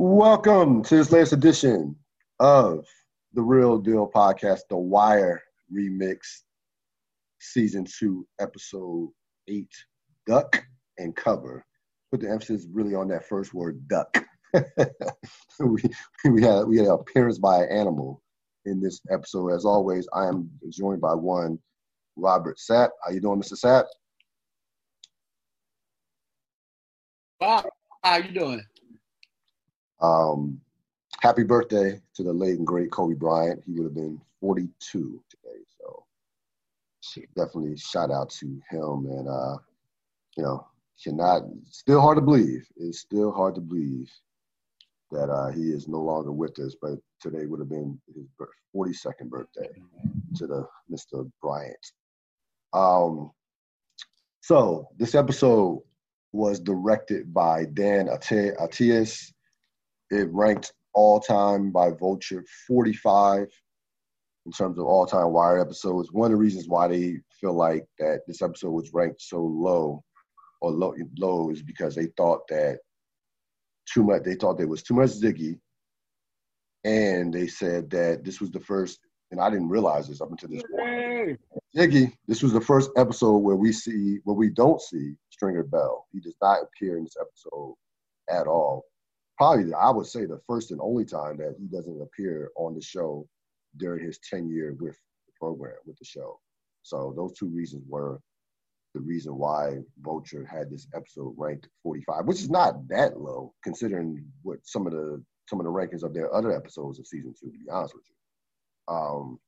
Welcome to this latest edition of the Real Deal Podcast, The Wire Remix, Season 2, Episode 8, Duck and Cover. Put the emphasis really on that first word, duck. we, we, had, we had an appearance by an animal in this episode. As always, I am joined by one, Robert Sapp. How you doing, Mr. Sapp? Wow, how you doing? Um, happy birthday to the late and great Kobe Bryant. He would have been 42 today, so definitely shout out to him. And uh, you know, cannot still hard to believe. It's still hard to believe that uh, he is no longer with us. But today would have been his 42nd birthday to the Mr. Bryant. Um, so this episode was directed by Dan Attias. It ranked all time by Vulture 45 in terms of all time Wire episodes. One of the reasons why they feel like that this episode was ranked so low or low, low is because they thought that too much. They thought there was too much Ziggy, and they said that this was the first. And I didn't realize this up until this point. Ziggy, this was the first episode where we see where we don't see Stringer Bell. He does not appear in this episode at all. Probably, I would say, the first and only time that he doesn't appear on the show during his tenure with the program, with the show. So those two reasons were the reason why Vulture had this episode ranked 45, which is not that low considering what some of the some of the rankings of their other episodes of season two. To be honest with you, um,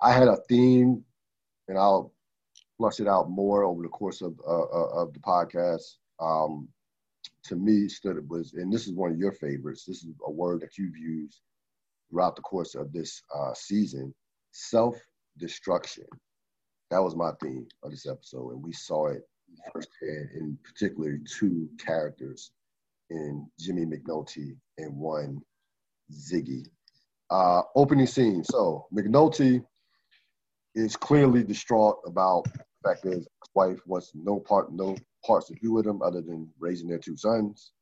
I had a theme, and I'll flush it out more over the course of uh, uh of the podcast. Um, to me, stood was, and this is one of your favorites. This is a word that you've used throughout the course of this uh, season: self destruction that was my theme of this episode, and we saw it firsthand in particular two characters in Jimmy McNulty and one Ziggy. Uh, opening scene. So McNulty is clearly distraught about the fact that his wife wants no part, no parts to do with him other than raising their two sons.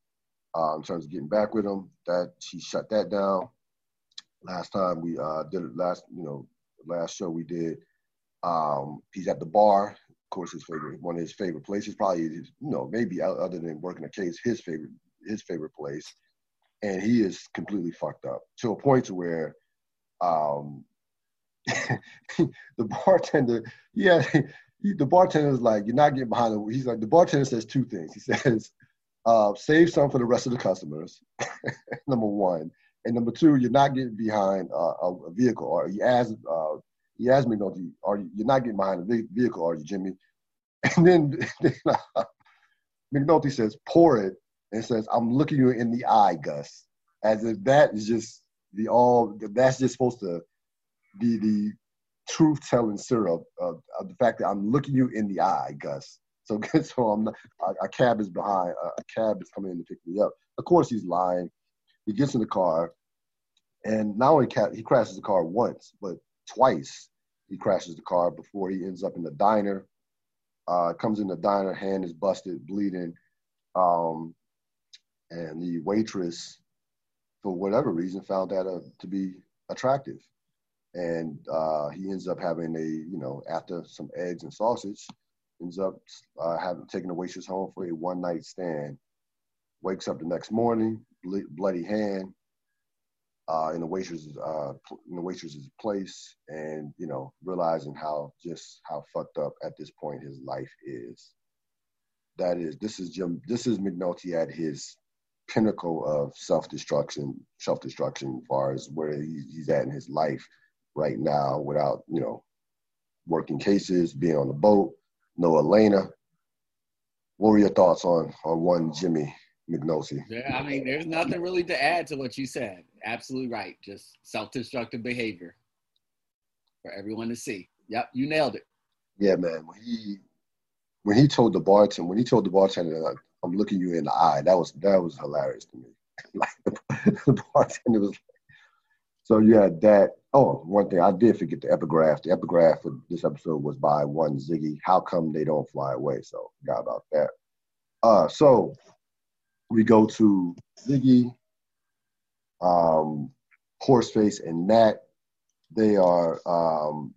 Uh, in terms of getting back with him, that she shut that down. Last time we uh, did it, last you know, last show we did, um, he's at the bar. Of course, his favorite, one of his favorite places, probably, you know, maybe other than working a case, his favorite, his favorite place. And he is completely fucked up to a point to where, um, the bartender, yeah, he, the bartender is like, you're not getting behind the. He's like, the bartender says two things. He says, uh, save some for the rest of the customers. number one, and number two, you're not getting behind uh, a, a, vehicle. Or he asks, uh, he asked me, "No, are you, you're not getting behind the vehicle, are you, Jimmy?" And then, then uh, McNulty says, "Pour it," and says, "I'm looking you in the eye, Gus," as if that is just the all. That's just supposed to be the truth-telling syrup of, of, the fact that I'm looking you in the eye, Gus. So, so I'm not, a, a cab is behind. A, a cab is coming in to pick me up. Of course, he's lying. He gets in the car, and not only ca- he crashes the car once, but twice he crashes the car before he ends up in the diner. Uh, comes in the diner, hand is busted, bleeding. Um, and the waitress, for whatever reason, found that uh, to be attractive. And uh, he ends up having a, you know, after some eggs and sausage, ends up uh, having taken the waitress home for a one night stand. Wakes up the next morning, bloody hand, uh, in the waitress's uh, in the waitress's place, and you know, realizing how just how fucked up at this point his life is. That is, this is Jim. This is McNulty at his pinnacle of self destruction, self destruction, as far as where he, he's at in his life right now, without you know, working cases, being on the boat, no Elena. What were your thoughts on on one Jimmy McNulty. Yeah, I mean, there's nothing really to add to what you said. Absolutely right. Just self-destructive behavior for everyone to see. Yep, you nailed it. Yeah, man. When he when he told the bartender, when he told the bartender, "I'm looking you in the eye," that was that was hilarious to me. like the, the bartender was. So had that. Oh, one thing I did forget the epigraph. The epigraph for this episode was by one Ziggy. How come they don't fly away? So forgot about that. Uh, so we go to Ziggy, um, Horseface, and Nat. They are um,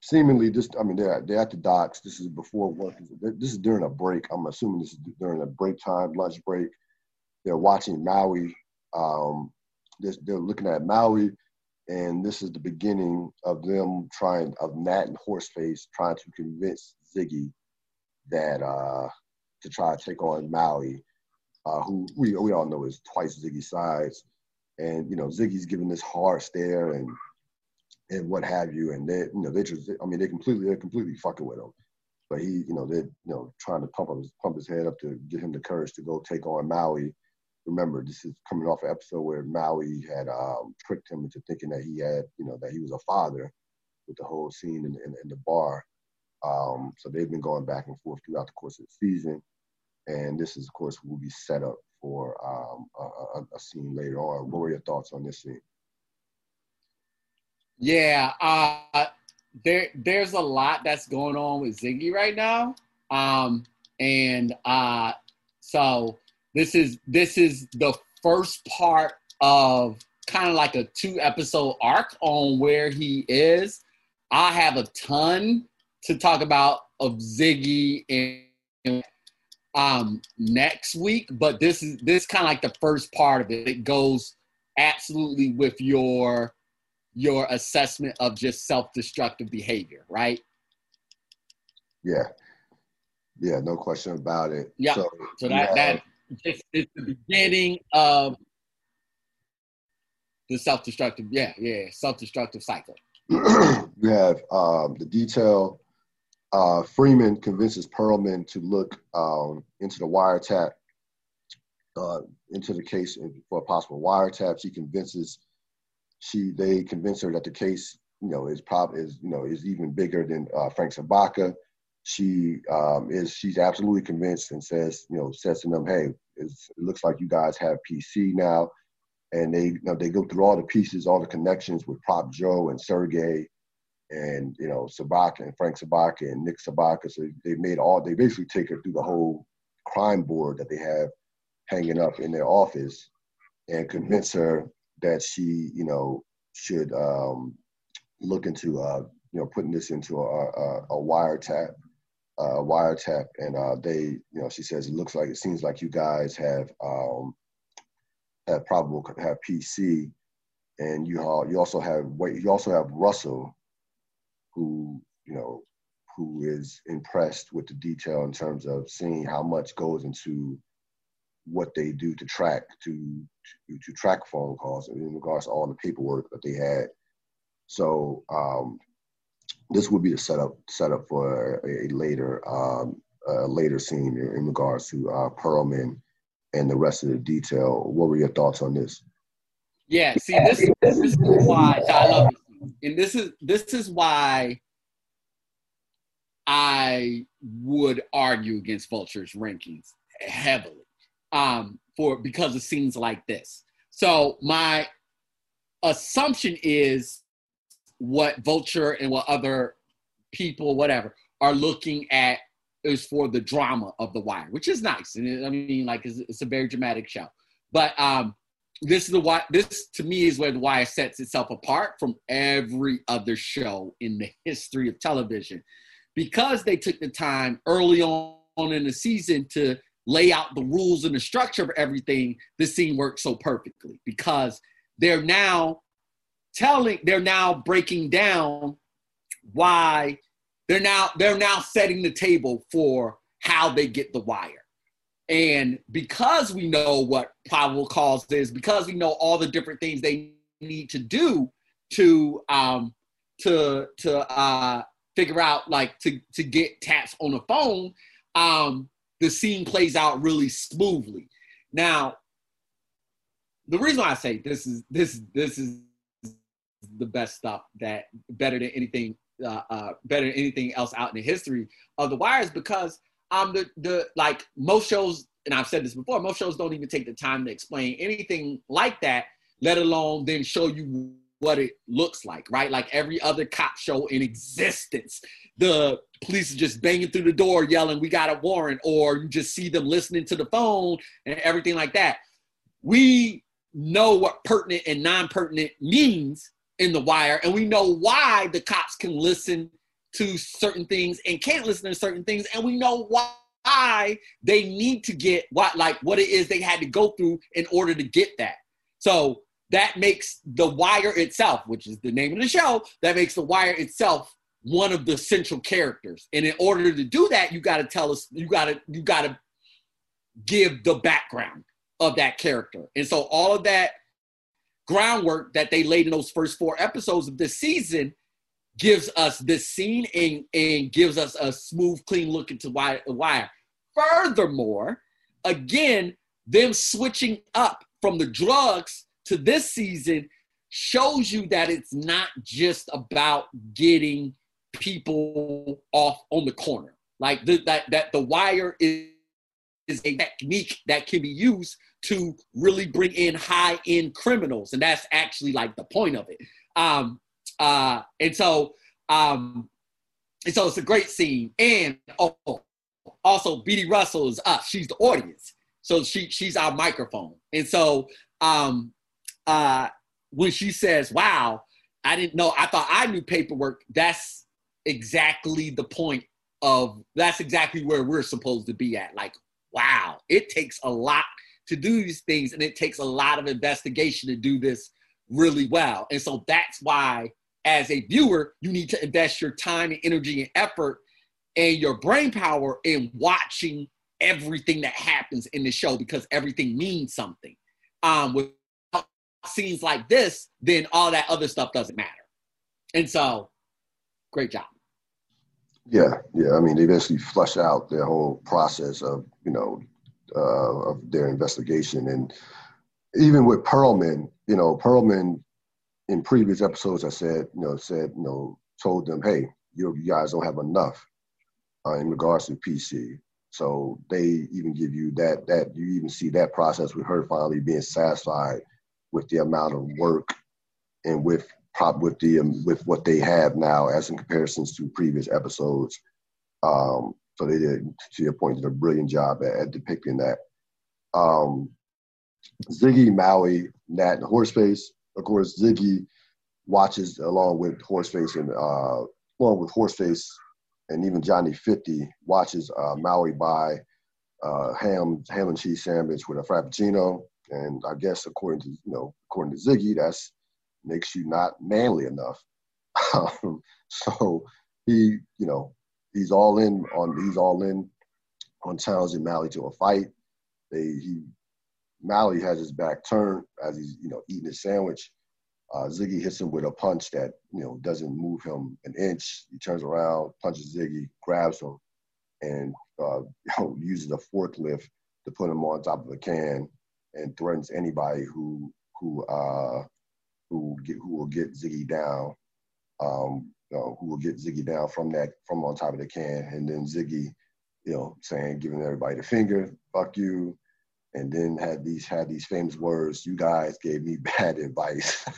seemingly just. I mean, they're they're at the docks. This is before work. This is during a break. I'm assuming this is during a break time, lunch break. They're watching Maui. Um, they're, they're looking at Maui, and this is the beginning of them trying of Nat and Horseface trying to convince Ziggy that uh, to try to take on Maui, uh, who we we all know is twice Ziggy's size, and you know Ziggy's giving this hard stare and and what have you, and they you know they just I mean they completely they're completely fucking with him, but he you know they're you know trying to pump up his pump his head up to give him the courage to go take on Maui. Remember, this is coming off an episode where Maui had um, tricked him into thinking that he had, you know, that he was a father with the whole scene in, in, in the bar. Um, so they've been going back and forth throughout the course of the season. And this is, of course, will be set up for um, a, a, scene later on. What were your thoughts on this scene? Yeah, uh, there there's a lot that's going on with Ziggy right now, um, and uh, so this is this is the first part of kind of like a two episode arc on where he is. I have a ton to talk about of Ziggy and um next week, but this is this kind of like the first part of it. It goes absolutely with your your assessment of just self-destructive behavior, right? Yeah. Yeah, no question about it. Yeah. So, so that that it's, it's the beginning of the self-destructive, yeah, yeah, self-destructive cycle. we have um, the detail uh, Freeman convinces Perlman to look um, into the wiretap, uh, into the case for a possible wiretap. She convinces she they convince her that the case, you know, is probably is you know is even bigger than uh, Frank Sobotka. She um, is she's absolutely convinced and says you know says to them, hey, it looks like you guys have PC now, and they you know they go through all the pieces, all the connections with Prop Joe and Sergey and you know Sobotka and Frank Sobotka and Nick Sobotka. So they made all they basically take her through the whole crime board that they have hanging up in their office and convince her that she you know should um, look into uh, you know putting this into a, a, a wiretap. Uh, wiretap, and uh, they, you know, she says it looks like it seems like you guys have um, have probable have PC, and you all you also have you also have Russell, who you know who is impressed with the detail in terms of seeing how much goes into what they do to track to to, to track phone calls in regards to all the paperwork that they had. So um, this would be the setup setup for a, later um, a later scene in regards to uh, Perlman and the rest of the detail. What were your thoughts on this? Yeah, see, this, this is why I love it and this is this is why I would argue against Vulture's rankings heavily um, for because of scenes like this. So my assumption is what Vulture and what other people, whatever, are looking at is for the drama of the wire, which is nice. And I mean, like, it's, it's a very dramatic show. But um, this is the why this to me is where the wire sets itself apart from every other show in the history of television because they took the time early on in the season to lay out the rules and the structure of everything the scene works so perfectly because they're now telling they're now breaking down why they're now they're now setting the table for how they get the wire and because we know what probable cause is, because we know all the different things they need to do to um, to to uh, figure out like to to get taps on the phone, um, the scene plays out really smoothly. Now, the reason why I say this is this this is the best stuff that better than anything uh, uh, better than anything else out in the history of the wires because um the the like most shows and I've said this before, most shows don't even take the time to explain anything like that, let alone then show you what it looks like, right? Like every other cop show in existence. The police are just banging through the door yelling, We got a warrant, or you just see them listening to the phone and everything like that. We know what pertinent and non pertinent means in The Wire, and we know why the cops can listen to certain things and can't listen to certain things, and we know why they need to get what like what it is they had to go through in order to get that. So that makes the wire itself, which is the name of the show, that makes the wire itself one of the central characters. And in order to do that, you got to tell us, you got to, you got to give the background of that character. And so all of that groundwork that they laid in those first four episodes of this season gives us this scene and, and gives us a smooth, clean look into why, the wire. Furthermore, again, them switching up from the drugs to this season shows you that it's not just about getting people off on the corner. Like the, that, that the wire is, is a technique that can be used to really bring in high end criminals, and that's actually like the point of it. Um, uh, and so, um, and so it's a great scene. And oh, also, Beadie Russell is us; she's the audience, so she she's our microphone. And so, um, uh, when she says, "Wow, I didn't know. I thought I knew paperwork." That's exactly the point of. That's exactly where we're supposed to be at. Like, wow, it takes a lot to do these things, and it takes a lot of investigation to do this really well. And so that's why, as a viewer, you need to invest your time and energy and effort and your brain power in watching everything that happens in the show because everything means something. Um, with scenes like this, then all that other stuff doesn't matter. And so, great job. Yeah, yeah. I mean, they basically flush out their whole process of you know uh, of their investigation, and even with Perlman, you know, Perlman in previous episodes, I said, you know, said, you know, told them, hey, you, guys don't have enough uh, in regards to PC. So they even give you that that you even see that process with her finally being satisfied with the amount of work and with prop with the um, with what they have now as in comparisons to previous episodes. Um, so they did, to your point, did a brilliant job at, at depicting that. Um, Ziggy, Maui, Nat, and Horseface. Of course, Ziggy watches along with Horseface and uh, along with Horseface and even Johnny Fifty watches uh, Maui buy uh, ham ham and cheese sandwich with a frappuccino and I guess according to you know according to Ziggy, that's makes you not manly enough. Um, so he, you know, he's all in on he's all in on challenging Mally to a fight. They he Mally has his back turned as he's you know eating his sandwich. Uh, Ziggy hits him with a punch that you know doesn't move him an inch. He turns around, punches Ziggy, grabs him, and uh, you know, uses a forklift to put him on top of a can and threatens anybody who who uh, who get who will get Ziggy down, um, know, who will get Ziggy down from that from on top of the can, and then Ziggy, you know, saying giving everybody the finger, fuck you, and then had these had these famous words, you guys gave me bad advice.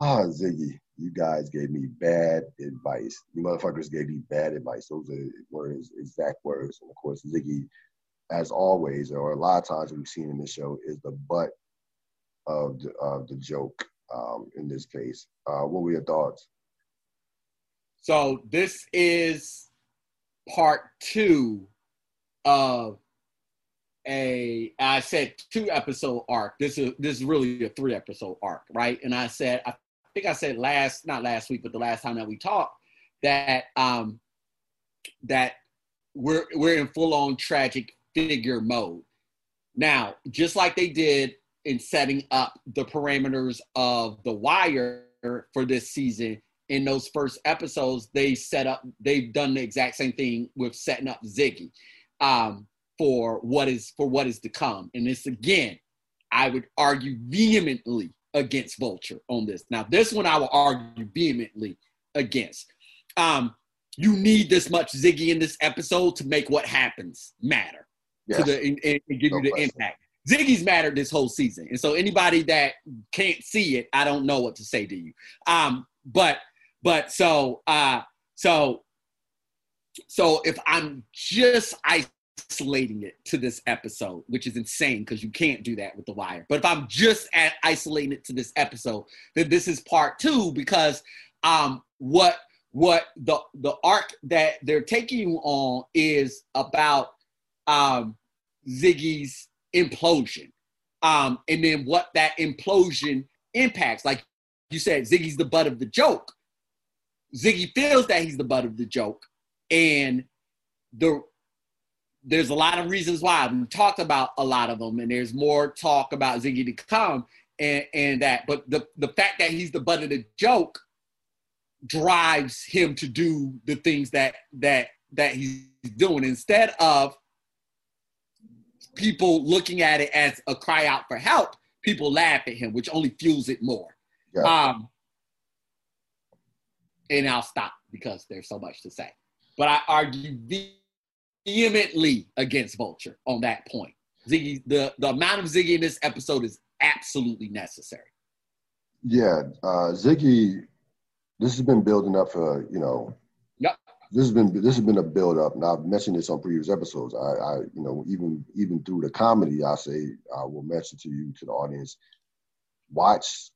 Ah, oh, Ziggy, you guys gave me bad advice. You motherfuckers gave me bad advice. Those are words, exact words. And of course, Ziggy as always, or a lot of times we've seen in the show, is the butt of the, of the joke um, in this case. Uh, what were your thoughts? So this is part two of a I said two episode arc. This is this is really a three episode arc, right? And I said I think I said last not last week, but the last time that we talked that um that we're we're in full on tragic figure mode. Now, just like they did in setting up the parameters of the wire for this season, in those first episodes, they set up, they've done the exact same thing with setting up Ziggy um, for what is for what is to come. And this again, I would argue vehemently against Vulture on this. Now, this one I will argue vehemently against. Um, you need this much Ziggy in this episode to make what happens matter yes. to the and, and give no you the question. impact. Ziggy's mattered this whole season, and so anybody that can't see it, I don't know what to say to you. Um, but but so uh, so so if I'm just isolating it to this episode, which is insane because you can't do that with The Wire. But if I'm just at isolating it to this episode, then this is part two because um, what what the the arc that they're taking you on is about um, Ziggy's implosion, um, and then what that implosion impacts. Like you said, Ziggy's the butt of the joke. Ziggy feels that he's the butt of the joke, and the there's a lot of reasons why we talked about a lot of them, and there's more talk about Ziggy to come, and and that. But the the fact that he's the butt of the joke drives him to do the things that that that he's doing instead of people looking at it as a cry out for help. People laugh at him, which only fuels it more. Yeah. Um, and I'll stop because there's so much to say. But I argue vehemently against Vulture on that point. Ziggy, the, the amount of Ziggy in this episode is absolutely necessary. Yeah, uh, Ziggy, this has been building up for you know. This has been this has been a build up, and I've mentioned this on previous episodes. I, I you know even even through the comedy, I say I will mention to you to the audience, watch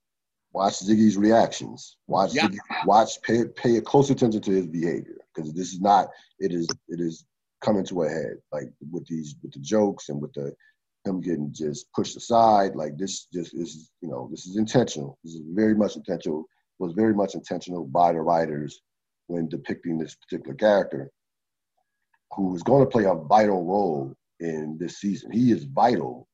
watch Ziggy's reactions. Watch yeah. Ziggy, watch pay pay close attention to his behavior because this is not it is it is coming to a head like with these with the jokes and with the him getting just pushed aside like this just is you know this is intentional this is very much intentional was very much intentional by the writers when depicting this particular character who is going to play a vital role in this season he is vital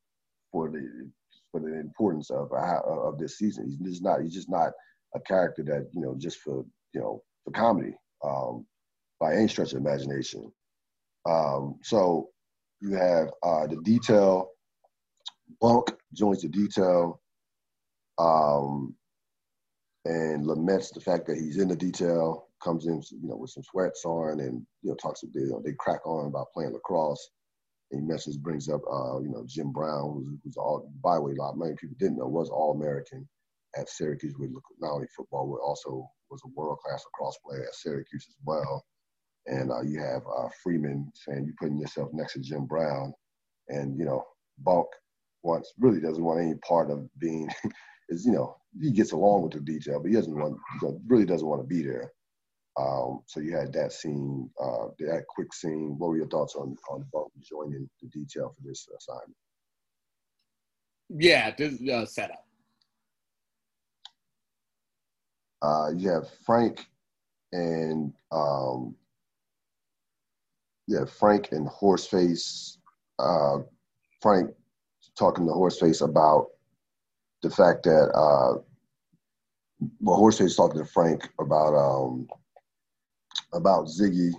for the for the importance of uh, of this season. He's just not he's just not a character that you know just for you know for comedy um, by any stretch of imagination. Um, so you have uh, the detail. Bunk joins the detail um, and laments the fact that he's in the detail. Comes in, you know, with some sweats on, and you know, talks. They, you know, they crack on about playing lacrosse he mentions brings up uh, you know Jim Brown, who's, who's all by the way, a lot many people didn't know was all American at Syracuse with not only football but also was a world class lacrosse player at Syracuse as well. And uh, you have uh, Freeman saying you're putting yourself next to Jim Brown, and you know Bunk wants really doesn't want any part of being is you know he gets along with the detail, but he doesn't want really doesn't want to be there. Um, so you had that scene, uh, that quick scene. What were your thoughts on on Bunk joining the detail for this assignment? Yeah, this uh, setup. Uh, you have Frank and um, yeah, Frank and Horseface. Uh, Frank talking to Horseface about the fact that uh, well, Horseface talking to Frank about um, about Ziggy,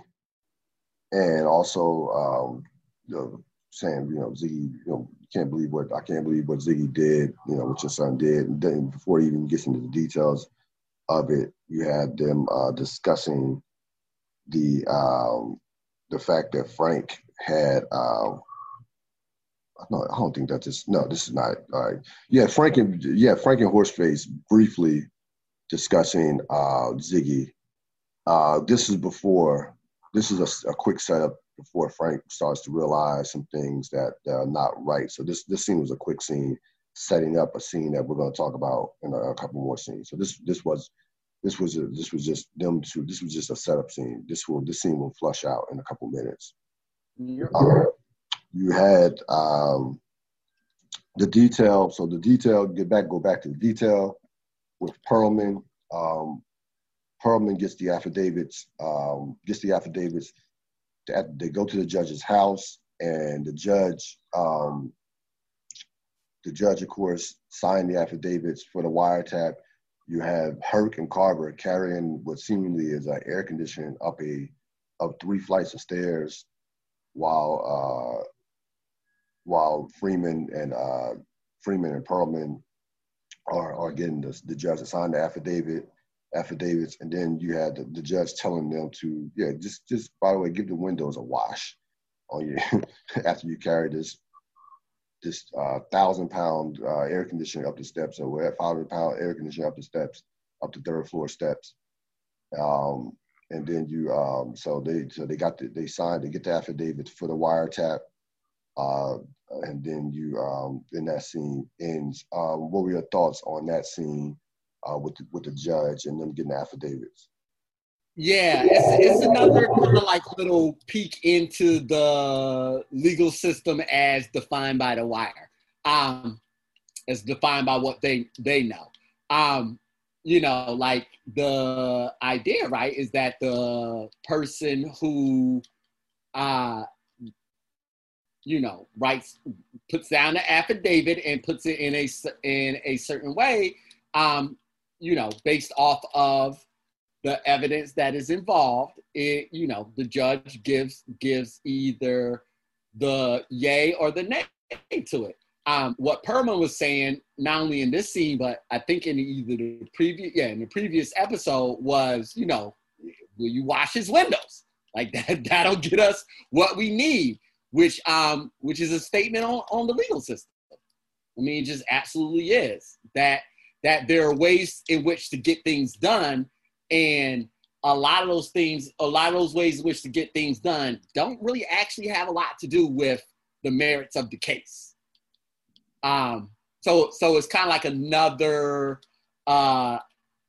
and also um, you know, saying you know Ziggy, you know, can't believe what I can't believe what Ziggy did, you know, what your son did, and then before he even gets into the details of it, you had them uh, discussing the um, the fact that Frank had. Uh, no, I don't think that this. No, this is not. All right. Yeah, Frank and yeah, Frank and Horseface briefly discussing uh, Ziggy uh, this is before, this is a, a, quick setup before Frank starts to realize some things that, are not right. So this this scene was a quick scene setting up a scene that we're going to talk about in a, a couple more scenes. So this this was this was a, this was just them two. This was just a setup scene. This will this scene will flush out in a couple minutes. Um, you had um, the detail. So the detail. Get back. Go back to the detail with Perlman. Um, Perlman gets the affidavits, um, gets the affidavits. They go to the judge's house, and the judge, um, the judge, of course, signed the affidavits for the wiretap. You have Herc and Carver carrying what seemingly is an air conditioning up a up three flights of stairs, while uh, while Freeman and uh, Freeman and Perlman are, are getting the, the judge to sign the affidavit affidavits, and then you had the, the, judge telling them to, yeah, just just by the way, give the windows a wash on you after you carry this this uh, thousand pound uh, air conditioner up the steps, or five hundred pound air conditioner up the steps, up the third floor steps. Um, and then you, um, so they, so they got the, they signed, they get the affidavit for the wiretap, uh, and then you, um, then that scene ends. Um, what were your thoughts on that scene uh, with the, with the judge and them getting affidavits? Yeah, it's, it's another kind of like little peek into the legal system as defined by the wire, um, as defined by what they they know. Um, you know, like the idea, right, is that the person who, uh, you know, writes, puts down the affidavit and puts it in a in a certain way, um, you know, based off of the evidence that is involved, it, you know, the judge gives gives either the yay or the nay to it. Um, what Perlman was saying, not only in this scene, but I think in either the previous, yeah, in the previous episode, was you know, will you wash his windows? Like that, that'll get us what we need, which um, which is a statement on on the legal system. I mean, it just absolutely is that that there are ways in which to get things done and a lot of those things, a lot of those ways in which to get things done don't really actually have a lot to do with the merits of the case. Um, so, so it's kind of like another uh,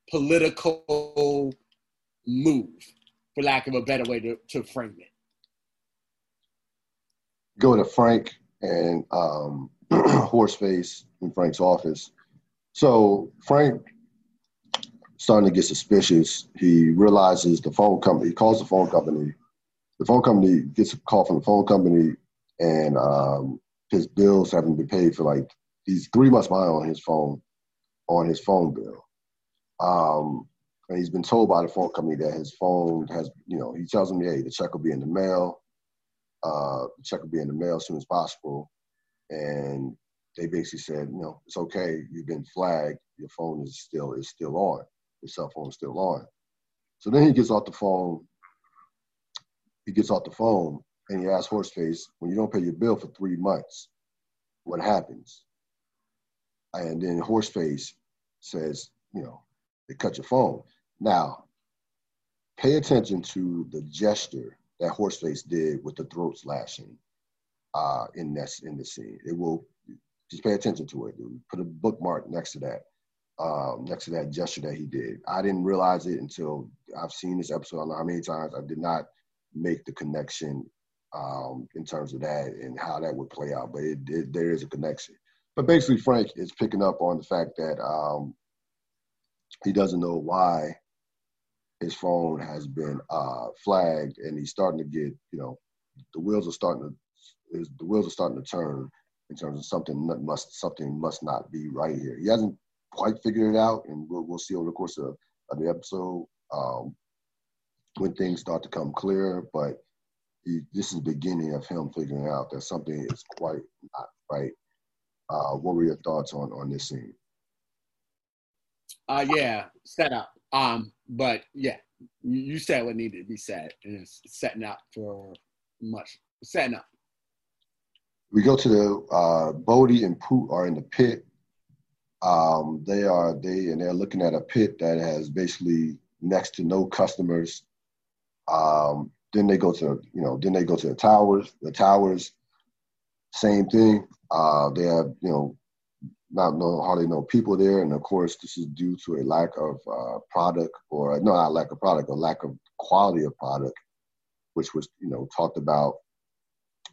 political move, for lack of a better way to, to frame it. Go to Frank and um, Horseface in Frank's office. So Frank starting to get suspicious. He realizes the phone company, he calls the phone company. The phone company gets a call from the phone company, and um, his bills haven't been paid for like he's three months behind on his phone, on his phone bill. Um, and he's been told by the phone company that his phone has, you know, he tells him, hey, the check will be in the mail. Uh, the check will be in the mail as soon as possible. And they basically said, you know, it's okay. You've been flagged. Your phone is still is still on Your cell phone is still on. So then he gets off the phone. He gets off the phone and he asks Horseface, when you don't pay your bill for three months, what happens? And then Horseface says, you know, they cut your phone. Now, pay attention to the gesture that Horseface did with the throat slashing uh, in this in the scene. It will just pay attention to it. Put a bookmark next to that um, next to that gesture that he did. I didn't realize it until I've seen this episode. I don't know how many times I did not make the connection um, in terms of that and how that would play out, but it, it, there is a connection. But basically, Frank is picking up on the fact that um, he doesn't know why his phone has been uh, flagged, and he's starting to get, you know, the wheels are starting to, the wheels are starting to turn in terms of something must something must not be right here. He hasn't quite figured it out, and we'll, we'll see over the course of, of the episode um, when things start to come clear. But he, this is the beginning of him figuring out that something is quite not right. Uh, what were your thoughts on on this scene? Uh, yeah, set up. Um, but yeah, you said what needed to be said, and it's setting up for much setting up. We go to the uh, Bodie and Poot are in the pit um, they are they and they're looking at a pit that has basically next to no customers. Um, then they go to you know then they go to the towers. The towers, same thing. Uh, they have you know not no hardly no people there, and of course this is due to a lack of uh, product or no not lack of product, a lack of quality of product, which was you know talked about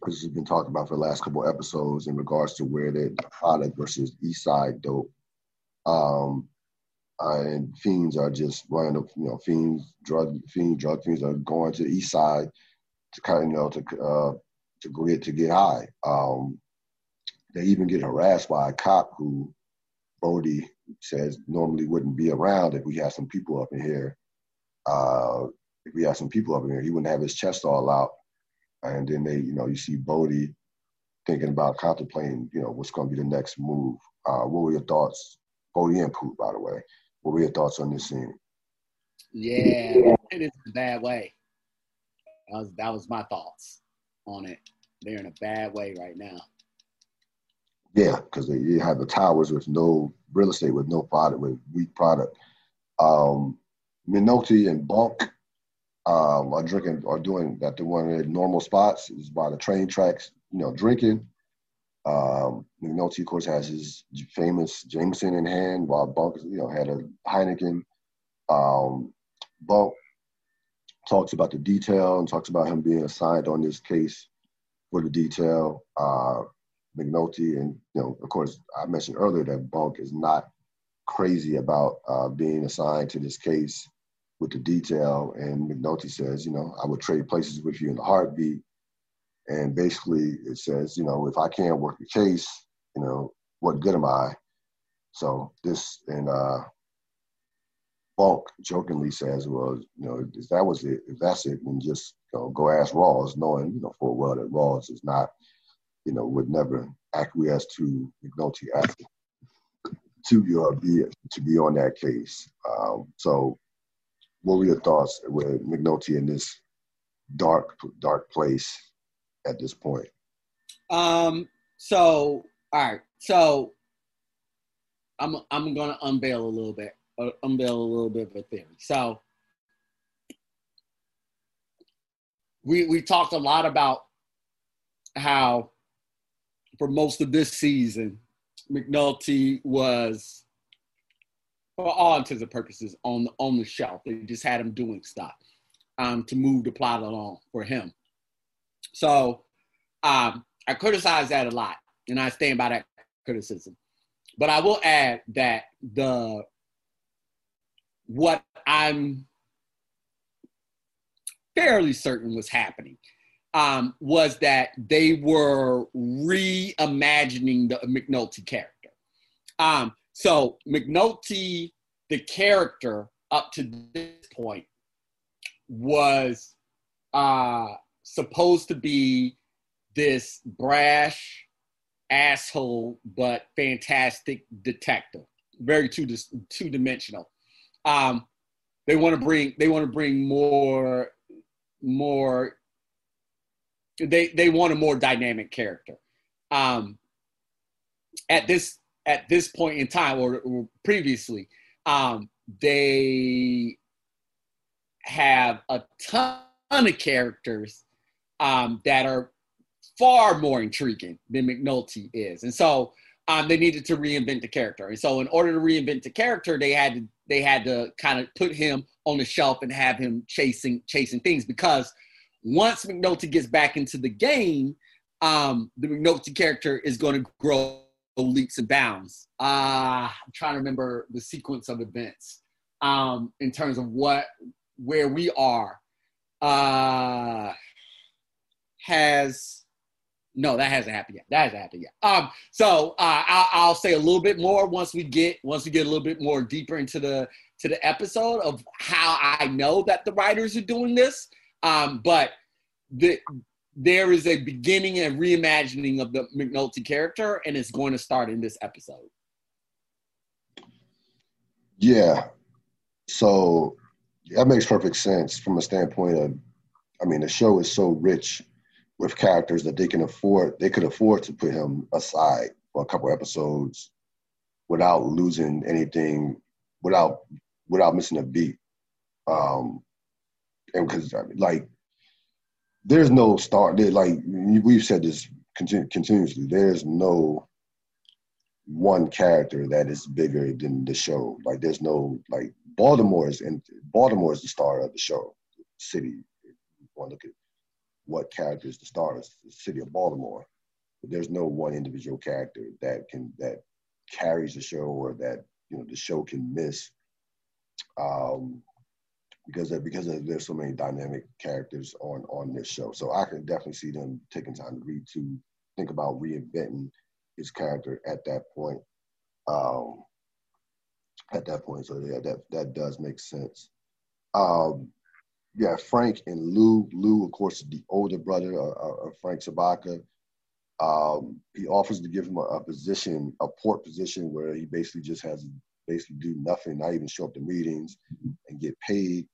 which has been talked about for the last couple episodes in regards to where the product versus East Side dope. Um, and fiends are just running up, you know, fiends, drug fiends, drug fiends are going to the East Side to kind of, you know, to uh, to get to get high. Um, they even get harassed by a cop who Bodie says normally wouldn't be around if we had some people up in here. Uh, if we had some people up in here, he wouldn't have his chest all out and then they, you know, you see Bodie thinking about contemplating, you know, what's going to be the next move. Uh, what were your thoughts, Bodie and Poot, by the way? What were your thoughts on this scene? Yeah, it is a bad way. That was that was my thoughts on it. They're in a bad way right now. Yeah, because you have the towers with no real estate, with no product, with weak product. Um, McNulty and Bunk um, are drinking, are doing that. The one in normal spots is by the train tracks, you know, drinking. Um, McNulty, of course, has his famous Jameson in hand, while Bunk, you know, had a Heineken. Um, Bunk talks about the detail and talks about him being assigned on this case for the detail. Uh, McNulty, and you know, of course, I mentioned earlier that Bunk is not crazy about uh, being assigned to this case with the detail. And McNulty says, you know, I would trade places with you in a heartbeat. And basically, it says, you know, if I can't work the case, you know, what good am I? So this and uh, Bunk jokingly says, well, you know, if that was it, if that's it, then just you know, go ask Rawls, knowing, you know, full well that Rawls is not, you know, would never acquiesce to McNulty asking to be to be on that case. Um, so, what were your thoughts with McNulty in this dark dark place at this point? Um. So, all right. So, I'm I'm gonna unveil a little bit, uh, unveil a little bit of a theory. So, we we talked a lot about how for most of this season, McNulty was, for all intents and purposes, on on the shelf. They just had him doing stuff um, to move the plot along for him. So um, I criticize that a lot, and I stand by that criticism. But I will add that the what I'm fairly certain was happening um, was that they were reimagining the McNulty character. Um, so McNulty, the character up to this point, was uh, supposed to be this brash asshole but fantastic detective, very two two dimensional. Um, they want to bring they want to bring more more they they want a more dynamic character. Um, at this at this point in time, or, or previously, um, they have a ton of characters um, that are far more intriguing than McNulty is, and so um, they needed to reinvent the character. And so, in order to reinvent the character, they had to they had to kind of put him on the shelf and have him chasing chasing things because once McNulty gets back into the game, um, the McNulty character is going to grow leaps and bounds. Uh, I'm trying to remember the sequence of events um, in terms of what where we are. Uh, has no, that hasn't happened yet. That hasn't happened yet. Um, so uh, I'll, I'll say a little bit more once we get once we get a little bit more deeper into the to the episode of how I know that the writers are doing this. Um, but the, there is a beginning and reimagining of the McNulty character, and it's going to start in this episode. Yeah. So that makes perfect sense from a standpoint of, I mean, the show is so rich with characters that they can afford, they could afford to put him aside for a couple episodes without losing anything, without without missing a beat. Um, and because like there's no star there like we've said this continu- continuously. There's no one character that is bigger than the show. Like there's no like baltimore is and baltimore is the star of the show. The city if you want to look at what character is the star of the city of baltimore but there's no one individual character that can that carries the show or that you know the show can miss. Um because of, because of, there's so many dynamic characters on on this show. So I can definitely see them taking time to read to think about reinventing his character at that point. Um, at that point, so yeah, that that does make sense. Um, yeah, Frank and Lou. Lou, of course, is the older brother of, of Frank Sobotka. Um, he offers to give him a, a, position, a port position, where he basically just has to basically do nothing, not even show up to meetings, and get paid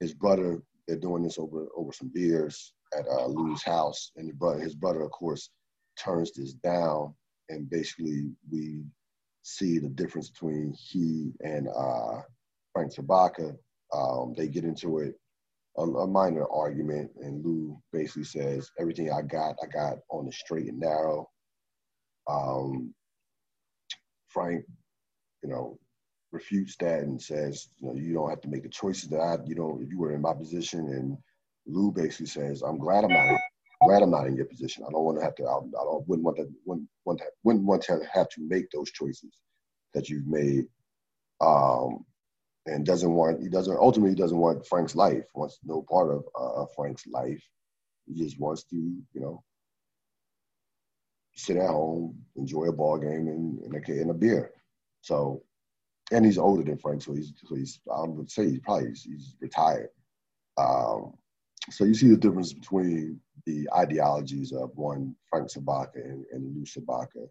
his brother, they're doing this over over some beers at uh, Lou's house, and his brother, his brother, of course, turns this down and basically we see the difference between he and uh, Frank Sobotka. Um, they get into it, a, a, minor argument, and Lou basically says, "Everything I got, I got on the straight and narrow." Um, Frank, you know, refutes that and says, "You know, you don't have to make the choices that I, you know, if you were in my position." And Lou basically says, "I'm glad I'm not glad I'm not in your position. I don't want to have to. I, I don't wouldn't want to wouldn't want to, wouldn't want to have to make those choices that you've made. Um, and doesn't want he doesn't ultimately doesn't want Frank's life. Wants no part of uh, Frank's life. He just wants to you know sit at home, enjoy a ball game, and, and a and a beer. So, and he's older than Frank, so he's so he's I would say he's probably he's, he's retired. Um, so you see the difference between the ideologies of one Frank Sobotka and, and Lou Sobotka,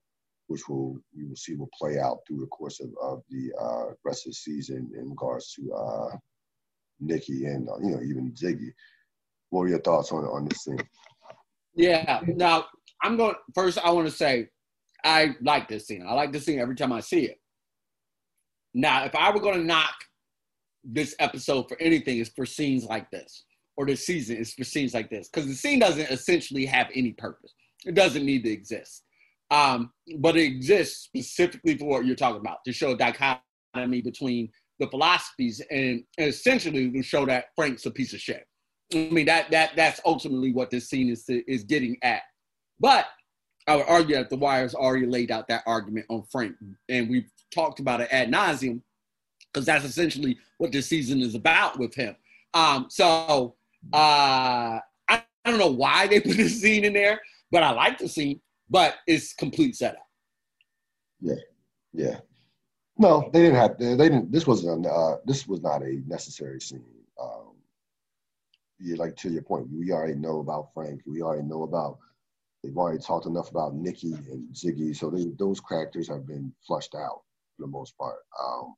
which will we will see will play out through the course of, of the uh, rest of the season in regards to uh, Nikki and uh, you know even Ziggy. What are your thoughts on on this scene? Yeah. Now I'm going first. I want to say I like this scene. I like this scene every time I see it. Now, if I were going to knock this episode for anything, it's for scenes like this or this season is for scenes like this because the scene doesn't essentially have any purpose. It doesn't need to exist. Um, but it exists specifically for what you're talking about to show dichotomy between the philosophies and, and essentially to show that Frank's a piece of shit. I mean that that that's ultimately what this scene is is getting at. But I would argue that the Wire's already laid out that argument on Frank, and we've talked about it ad nauseum because that's essentially what this season is about with him. Um, so uh, I, I don't know why they put this scene in there, but I like the scene. But it's complete setup. Yeah, yeah. No, they didn't have. They, they didn't. This wasn't. Uh, this was not a necessary scene. Um, yeah, like to your point, we already know about Frank. We already know about. They've already talked enough about Nikki and Ziggy, so they, those characters have been flushed out for the most part. Um,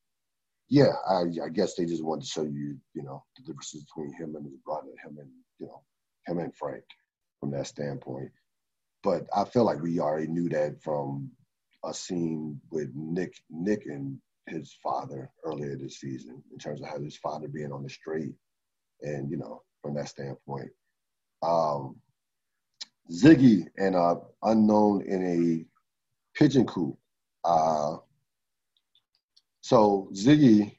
yeah, I, I, guess they just wanted to show you, you know, the differences between him and his brother, him and you know, him and Frank, from that standpoint. But I feel like we already knew that from a scene with Nick, Nick and his father earlier this season, in terms of how his father being on the street, and you know, from that standpoint. Um, Ziggy and uh, unknown in a pigeon coop. Uh, so Ziggy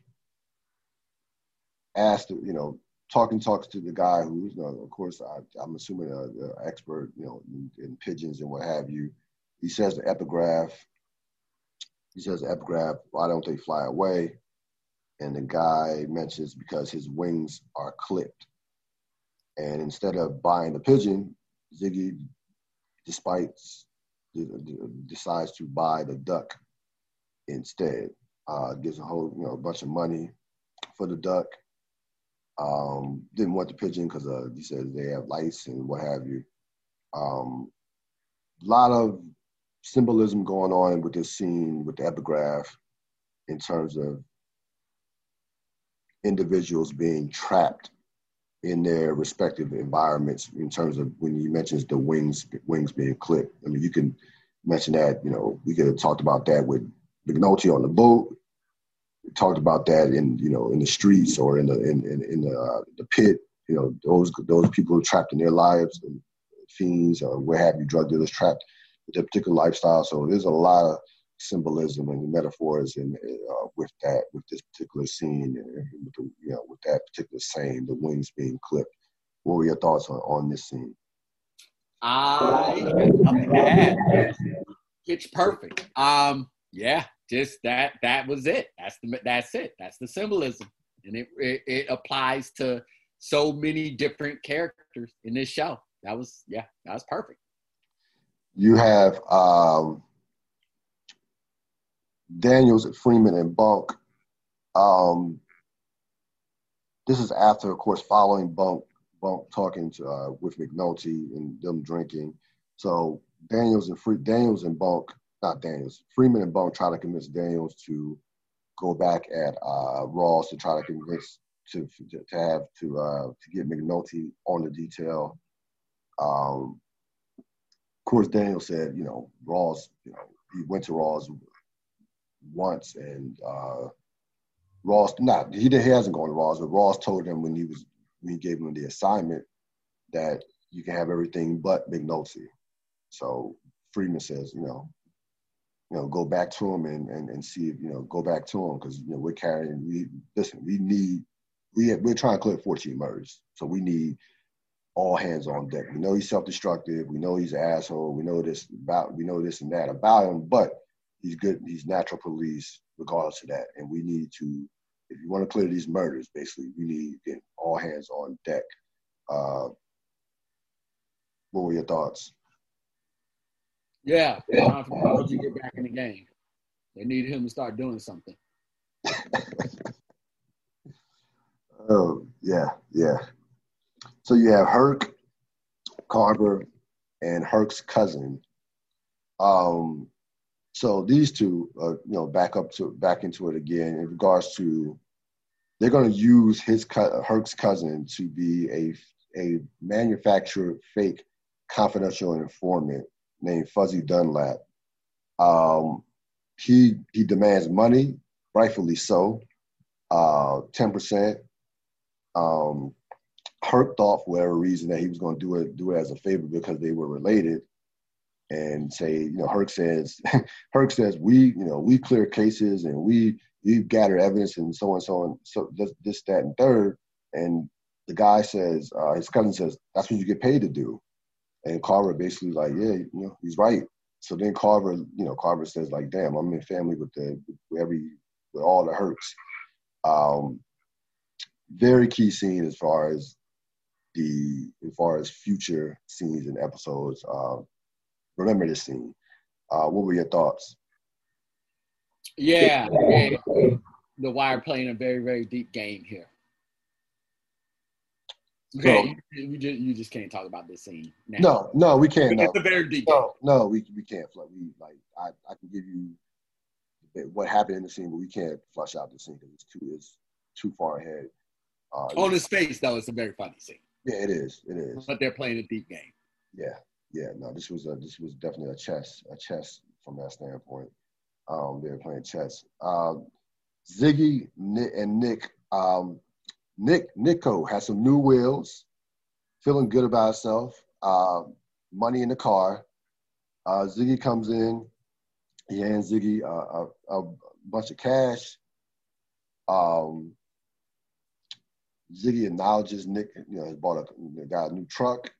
asked, you know, talking talks to the guy who's, you know, of course, I, am assuming an expert, you know, in, in, pigeons and what have you. He says the epigraph. He says the epigraph. Why don't they fly away? And the guy mentions because his wings are clipped. And instead of buying the pigeon, Ziggy, despite decides to buy the duck instead uh, gives a whole you know a bunch of money for the duck. Um, didn't want the pigeon because uh, he said they have lice and what have you. Um, a lot of symbolism going on with this scene with the epigraph in terms of individuals being trapped in their respective environments in terms of when you mentions the wings wings being clipped. I mean you can mention that, you know, we could have talked about that with McNulty on the boat. We talked about that in you know in the streets or in the in in, in the uh, the pit. You know those those people trapped in their lives, and fiends or where have you, drug dealers trapped with their particular lifestyle. So there's a lot of symbolism and metaphors in uh, with that with this particular scene and with the, you know with that particular saying, the wings being clipped. What were your thoughts on, on this scene? I. Pitch perfect. Um, yeah, just that that was it. That's the that's it. That's the symbolism, and it it, it applies to so many different characters in this show. That was yeah, that was perfect. You have um, Daniels, Freeman, and Bunk. Um, this is after, of course, following Bunk Bunk talking to uh, with McNulty and them drinking. So Daniels and Free Daniels and Bunk not Daniels. Freeman and Bunk try to convince Daniels to go back at uh, Rawls to try to convince to to have to uh, to get McNulty on the detail. Um, of course, Daniel said, you know, Rawls, you know, he went to Rawls once, and uh, not he he hasn't gone to Rawls, but Rawls told him when he was when he gave him the assignment that you can have everything but McNulty. So Freeman says, you know, you know, go back to him and, and, and see if, you know, go back to him because, you know, we're carrying, we, listen, we need, we have, we're trying to clear 14 murders. So we need all hands on deck. We know he's self-destructive. We know he's an asshole. We know this about, we know this and that about him, but he's good. He's natural police regardless of that. And we need to, if you want to clear these murders, basically, we need get all hands on deck. Uh, what were your thoughts? Yeah, for to get back in the game. They need him to start doing something. oh yeah, yeah. So you have Herc, Carver, and Herc's cousin. Um, so these two, are, you know, back up to back into it again in regards to they're going to use his Herc's cousin to be a a manufactured fake confidential informant named Fuzzy Dunlap. Um, he he demands money, rightfully so, uh, ten uh, percent. Um, Herc thought for whatever reason that he was going to do it do it as a favor because they were related, and say you know Herc says Herc says we you know we clear cases and we we gather evidence and so on and so on so this, this that and third, and the guy says uh, his cousin says that's what you get paid to do. And Carver basically like, yeah, you know, he's right. So then Carver, you know, Carver says like, damn, I'm in family with the with every with all the hurts. Um, very key scene as far as the as far as future scenes and episodes. Uh, remember this scene. Uh, what were your thoughts? Yeah, yeah, the Wire playing a very very deep game here. Okay, so, you, just you just can't talk about this scene. Now. No, no, we can't. No. It's a very deep. No, no, we we can't. Flush. We like I, I can give you what happened in the scene, but we can't flush out the scene because it's too it's too far ahead. Uh, On his face, though, it's a very funny scene. Yeah, it is. It is. But they're playing a deep game. Yeah, yeah. No, this was a this was definitely a chess a chess from that standpoint. Um, they were playing chess. Um, Ziggy and Nick um, Nick Nico has some new wheels, feeling good about himself. Uh, money in the car. Uh, Ziggy comes in. He hands Ziggy a, a bunch of cash. Um, Ziggy acknowledges Nick, you know, bought a got a new truck,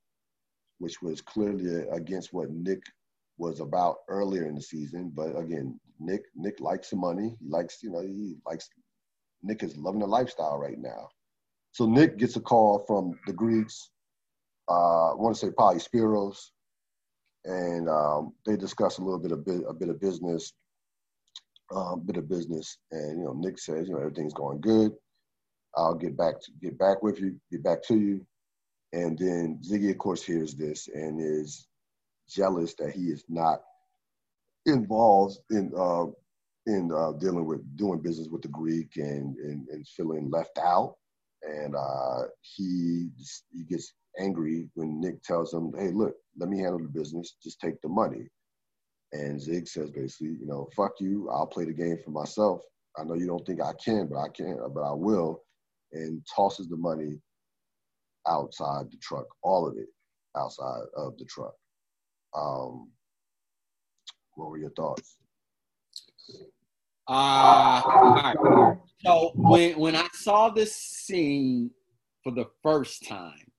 which was clearly against what Nick was about earlier in the season. But again, Nick Nick likes the money. He likes, you know, he likes Nick is loving the lifestyle right now. So Nick gets a call from the Greeks. Uh, I want to say probably Spiros, and um, they discuss a little bit of bit, a bit of business, um, bit of business, and you know Nick says, you know everything's going good. I'll get back to get back with you, get back to you, and then Ziggy, of course, hears this and is jealous that he is not involved in uh, in uh, dealing with doing business with the Greek and, and, and feeling left out and uh, he he gets angry when Nick tells him, "Hey, look, let me handle the business. Just take the money." And Zig says basically, you know, "Fuck you. I'll play the game for myself. I know you don't think I can, but I can, but I will." And tosses the money outside the truck, all of it outside of the truck. Um, what were your thoughts? Uh, all right. So when when I saw this scene for the first time,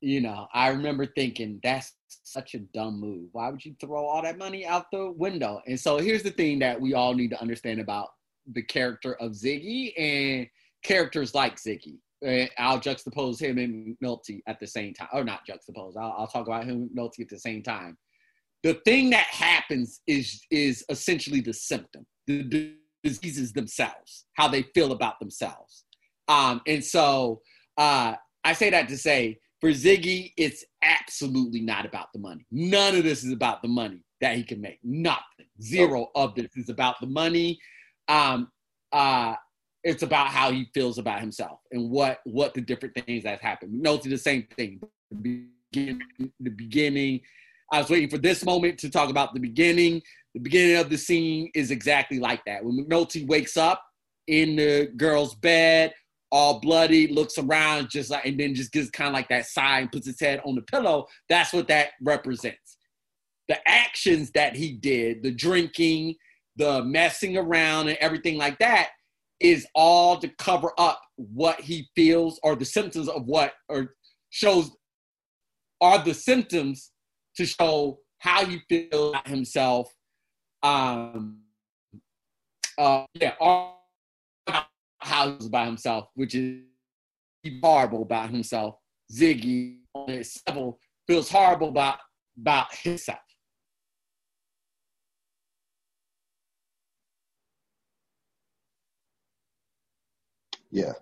you know, I remember thinking that's such a dumb move. Why would you throw all that money out the window? And so here's the thing that we all need to understand about the character of Ziggy and characters like Ziggy. I'll juxtapose him and McNulty at the same time, or not juxtapose. I'll, I'll talk about him and McNulty at the same time. The thing that happens is is essentially the symptom. The, diseases themselves, how they feel about themselves. Um, and so uh, I say that to say for Ziggy, it's absolutely not about the money. None of this is about the money that he can make. Nothing. Zero of this is about the money. Um, uh, it's about how he feels about himself and what what the different things that happened. Note the same thing. The beginning, the beginning. I was waiting for this moment to talk about the beginning The beginning of the scene is exactly like that. When McNulty wakes up in the girl's bed, all bloody, looks around just like, and then just gives kind of like that sigh and puts his head on the pillow. That's what that represents. The actions that he did, the drinking, the messing around, and everything like that is all to cover up what he feels or the symptoms of what or shows are the symptoms to show how he feels about himself um uh yeah all he's by himself which is horrible about himself ziggy on his level feels horrible about about himself Yeah.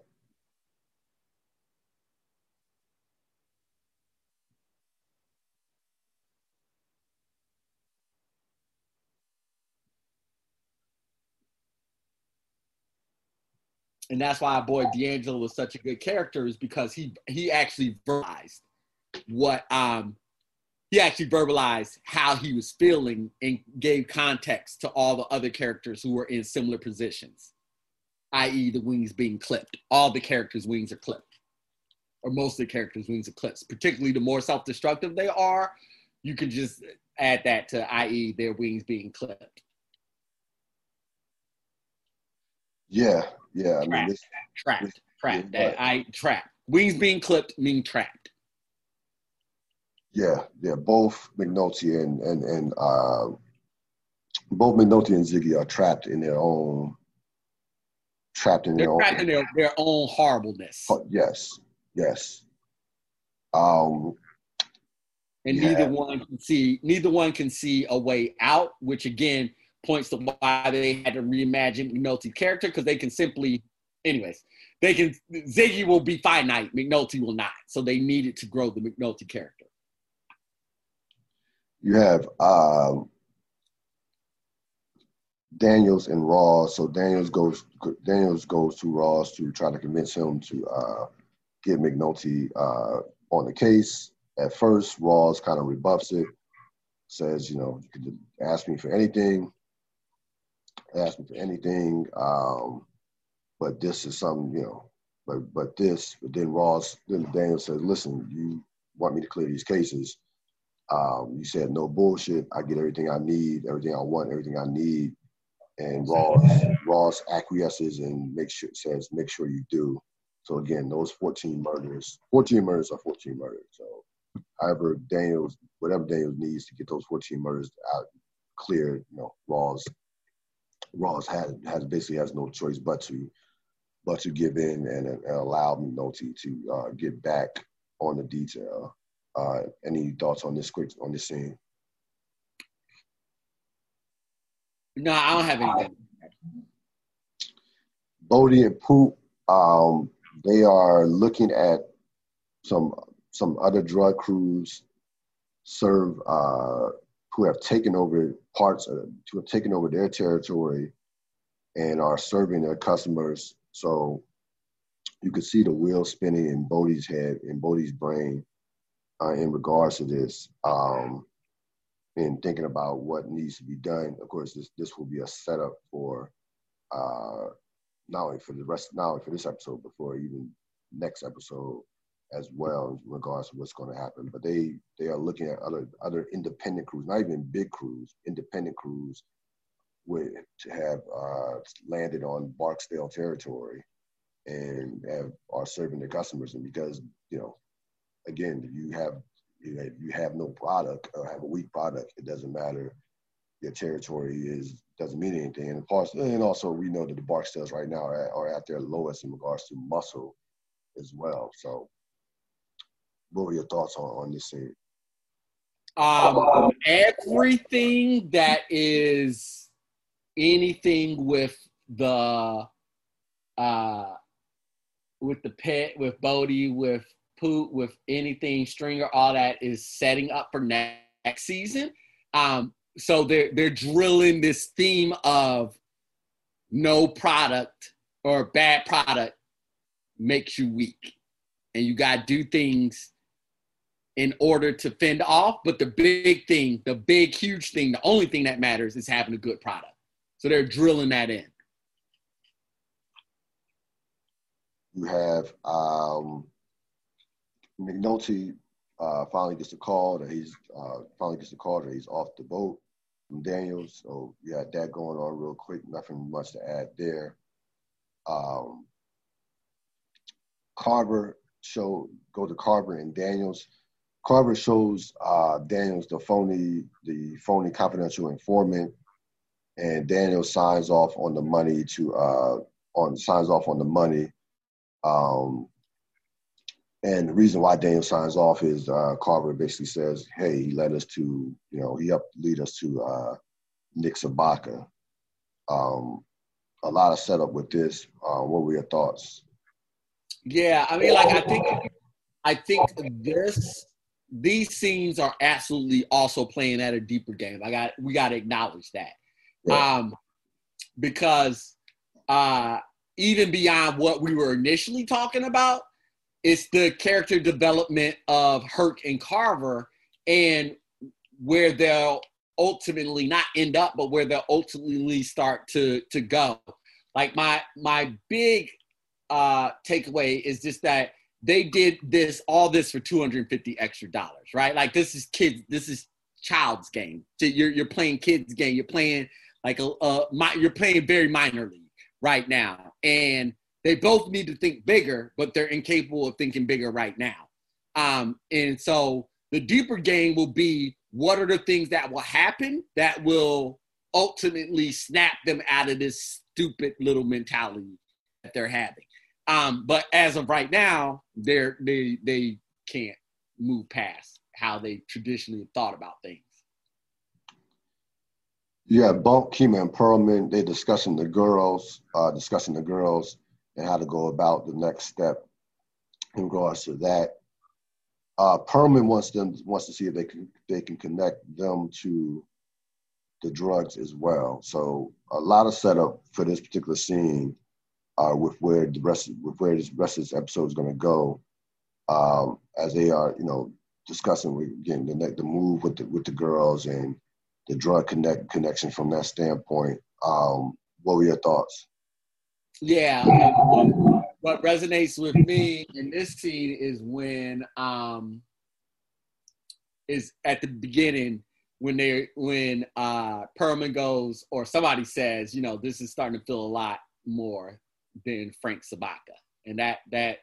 And that's why our boy D'Angelo was such a good character is because he he actually verbalized what um he actually verbalized how he was feeling and gave context to all the other characters who were in similar positions i.e., the wings being clipped. All the characters' wings are clipped, or most of the characters' wings are clipped. Particularly, the more self-destructive they are, you can just add that to, i.e., their wings being clipped. Yeah, yeah. I trapped, mean, this, trapped, this, trapped. That I trapped. Wings being clipped mean trapped. Yeah, yeah. Both McNulty and and and uh, both McNulty and Ziggy are trapped in their own trapped in They're their trapped own, in their, their own horribleness. Yes, yes. Um, and yeah. neither one can see neither one can see a way out, which again points to why they had to reimagine McNulty's character because they can simply, anyways, they can Ziggy will be finite, McNulty will not, so they needed to grow the McNulty character. You have um, Daniels and Rawls. So Daniels goes Daniels goes to Rawls to try to convince him to uh, get McNulty uh, on the case. At first, Rawls kind of rebuffs it, says, you know, you can ask me for anything, ask me for anything, um, but this is something, you know, but but this. But then Rawls, then Daniel says, listen, you want me to clear these cases. Um, you said no bullshit. I get everything I need, everything I want, everything I need and Rawls Rawls acquiesces and makes sure says make sure you do. So again, those 14 murders, 14 murders are 14 murders. So however Daniels, whatever Daniels needs to get those 14 murders out clear, you know, Rawls Rawls has has basically has no choice but to but to give in and, and allow McNulty to uh, get back on the detail. Uh, any thoughts on this quick on this scene? No, I don't have anything. Bodie and Poot, um, they are looking at some some other drug crews serve uh, who have taken over parts of, who have taken over their territory and are serving their customers. So you could see the wheel spinning in Bodie's head, in Bodie's brain, uh, in regards to this. Um, thinking about what needs to be done. Of course, this this will be a setup for uh, not only for the rest, not only for this episode, but for even next episode as well in regards to what's going to happen. But they they are looking at other other independent crews, not even big crews, independent crews, to have uh, landed on Barksdale territory and have, are serving their customers. And because you know, again, you have you, you have no product or have a weak product, it doesn't matter. Your territory is doesn't mean anything. And, and also, we know that the Barksdales right now are at, are at their lowest in regards to muscle as well. So, what were your thoughts on, on this scene? Um, everything that is anything with the uh, with the pet, with Bodie, with Poot, with anything Stringer, all that is setting up for next, season. Um, so they're they're drilling this theme of no product or bad product makes you weak, and you got to do things in order to fend off. But the big thing, the big, huge thing, the only thing that matters is having a good product. So they're drilling that in. You have um, McNulty uh, finally gets a call that he's uh, finally gets a call that he's off the boat from Daniels. So you had that going on real quick. Nothing much to add there. Um, Carver show go to Carver and Daniels. Carver shows uh, Daniels the phony, the phony confidential informant, and Daniel signs off on the money to uh, on signs off on the money. Um, and the reason why Daniel signs off is uh, Carver basically says, "Hey, he led us to, you know, he helped lead us to uh, Nick Sobotka." Um, a lot of setup with this. Uh, what were your thoughts? Yeah, I mean, like I think, I think this these scenes are absolutely also playing at a deeper game. I got we got to acknowledge that, yeah. um, because uh, even beyond what we were initially talking about, it's the character development of Herc and Carver, and where they'll ultimately not end up, but where they'll ultimately start to to go. Like my my big uh, takeaway is just that they did this all this for 250 extra dollars, right? Like this is kids, this is child's game. You're you're playing kids game. You're playing like a, a you're playing very minor league right now, and they both need to think bigger, but they're incapable of thinking bigger right now. Um, and so the deeper game will be what are the things that will happen that will ultimately snap them out of this stupid little mentality that they're having. Um, but as of right now, they're they they can't move past how they traditionally thought about things. Yeah, Bunk, Kima, and Perlman, they're discussing the girls, uh, discussing the girls and how to go about the next step in regards to that. Uh, Perlman wants them wants to see if they can they can connect them to the drugs as well. So a lot of setup for this particular scene uh, with where the rest with where this rest of this episode is going to go, um, as they are, you know, discussing again the the move with the with the girls and the drug connect connection from that standpoint. Um, what were your thoughts? Yeah, what resonates with me in this scene is when um, is at the beginning when they when uh Perlman goes or somebody says, you know, this is starting to feel a lot more than Frank Sobotka, and that that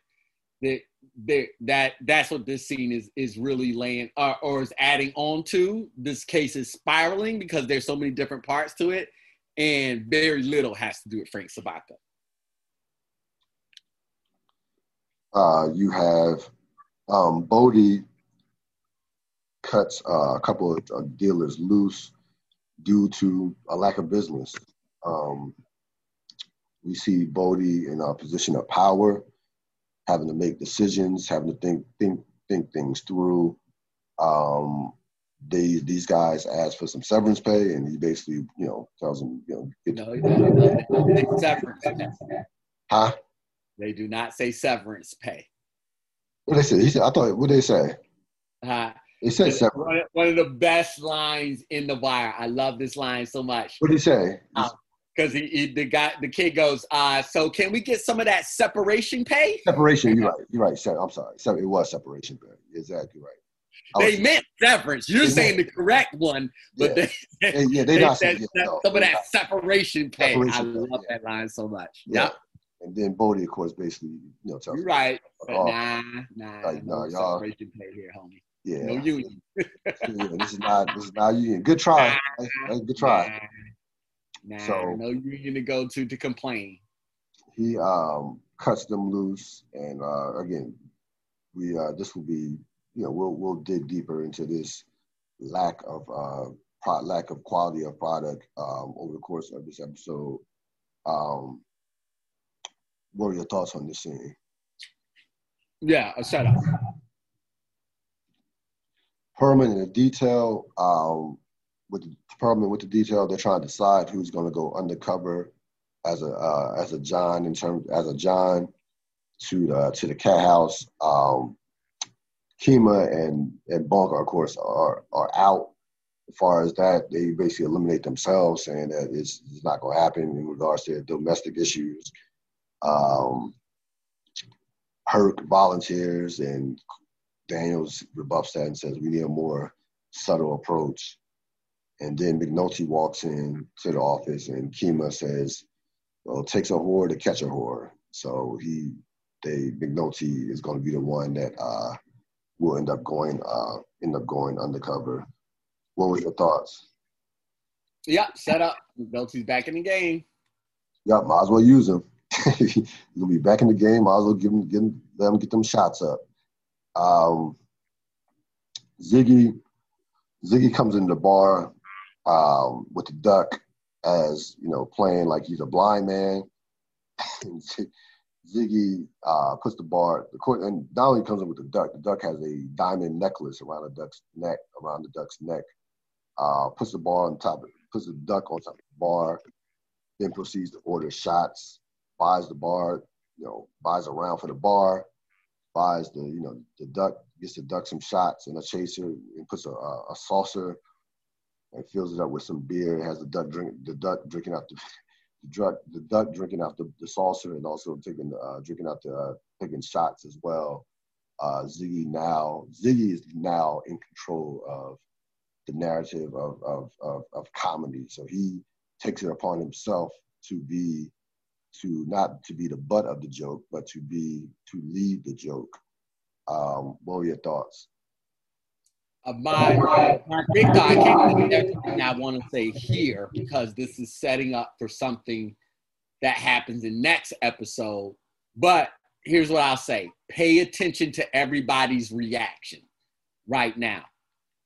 that that, that that's what this scene is is really laying or, or is adding on to. This case is spiraling because there's so many different parts to it, and very little has to do with Frank Sobotka. Uh, you have um, Bodie cuts uh, a couple of uh, dealers loose due to a lack of business. Um, we see Bodie in a position of power, having to make decisions, having to think think think things through. Um, they, these guys ask for some severance pay, and he basically, you know, tells them, you know, get no, no, severance. Huh? They do not say severance pay. What they say? He said, I thought. What they say? Uh, it said severance. One of the best lines in the wire. I love this line so much. What did he say? Um, because he, he, the guy the kid goes uh so can we get some of that separation pay separation you're right you're right i'm sorry so it was separation pay exactly right they was, meant severance you're saying meant, the correct one but yeah. they, yeah, they, they said yeah, no, some of that not. separation pay separation i pay, love yeah. that line so much yeah yep. and then Bodie, of course, basically, you know, tells you're right. Oh, nah, nah, like, nah, no y'all. Separation pay here, homie. Yeah. No union. yeah, this is not this is not union. Good try. Good try. Nah. So no union to go to to complain. He um, cuts them loose, and uh, again, we uh, this will be you know we'll we'll dig deeper into this lack of uh, pro- lack of quality of product um, over the course of this episode. Um, what are your thoughts on this scene? Yeah, a setup. Perlman in detail. Um, with the department with the detail. They're trying to decide who's going to go undercover as a uh, as a John in terms as a John to the to the cat house. Um, Kima and and Bunker, of course, are are out. As far as that, they basically eliminate themselves, saying that it's, it's not going to happen in regards to domestic issues. Um, Herc volunteers, and Daniels rebuffs that and says we need a more subtle approach. And then McNulty walks in to the office, and Kima says, "Well, it takes a whore to catch a whore." So he, they McNulty is going to be the one that uh, will end up going uh, end up going undercover. What were your thoughts? Yeah, set up. McNulty's back in the game. Yeah, might as well use him. He'll be back in the game. Might as well give him, give him let him get them shots up. Um, Ziggy, Ziggy comes in the bar um, with the duck as you know playing like he's a blind man. Ziggy uh, puts the bar the court, and not only comes in with the duck. The duck has a diamond necklace around the duck's neck, around the duck's neck. Uh, puts the bar on top, of, puts the duck on top of the bar, then proceeds to order shots. Buys the bar, you know, buys a round for the bar, buys the, you know, the duck gets the duck some shots and a chaser, and puts a, a, a saucer and fills it up with some beer. Has the duck drink, the duck drinking out the the duck, the duck drinking out the, the saucer and also taking uh, drinking out the uh, taking shots as well. Uh, Ziggy now Ziggy is now in control of the narrative of, of, of, of comedy. So he takes it upon himself to be to not to be the butt of the joke, but to be to lead the joke. Um, what were your thoughts? Uh, my, my big guy, I can't say everything I want to say here because this is setting up for something that happens in next episode. But here's what I'll say: pay attention to everybody's reaction right now,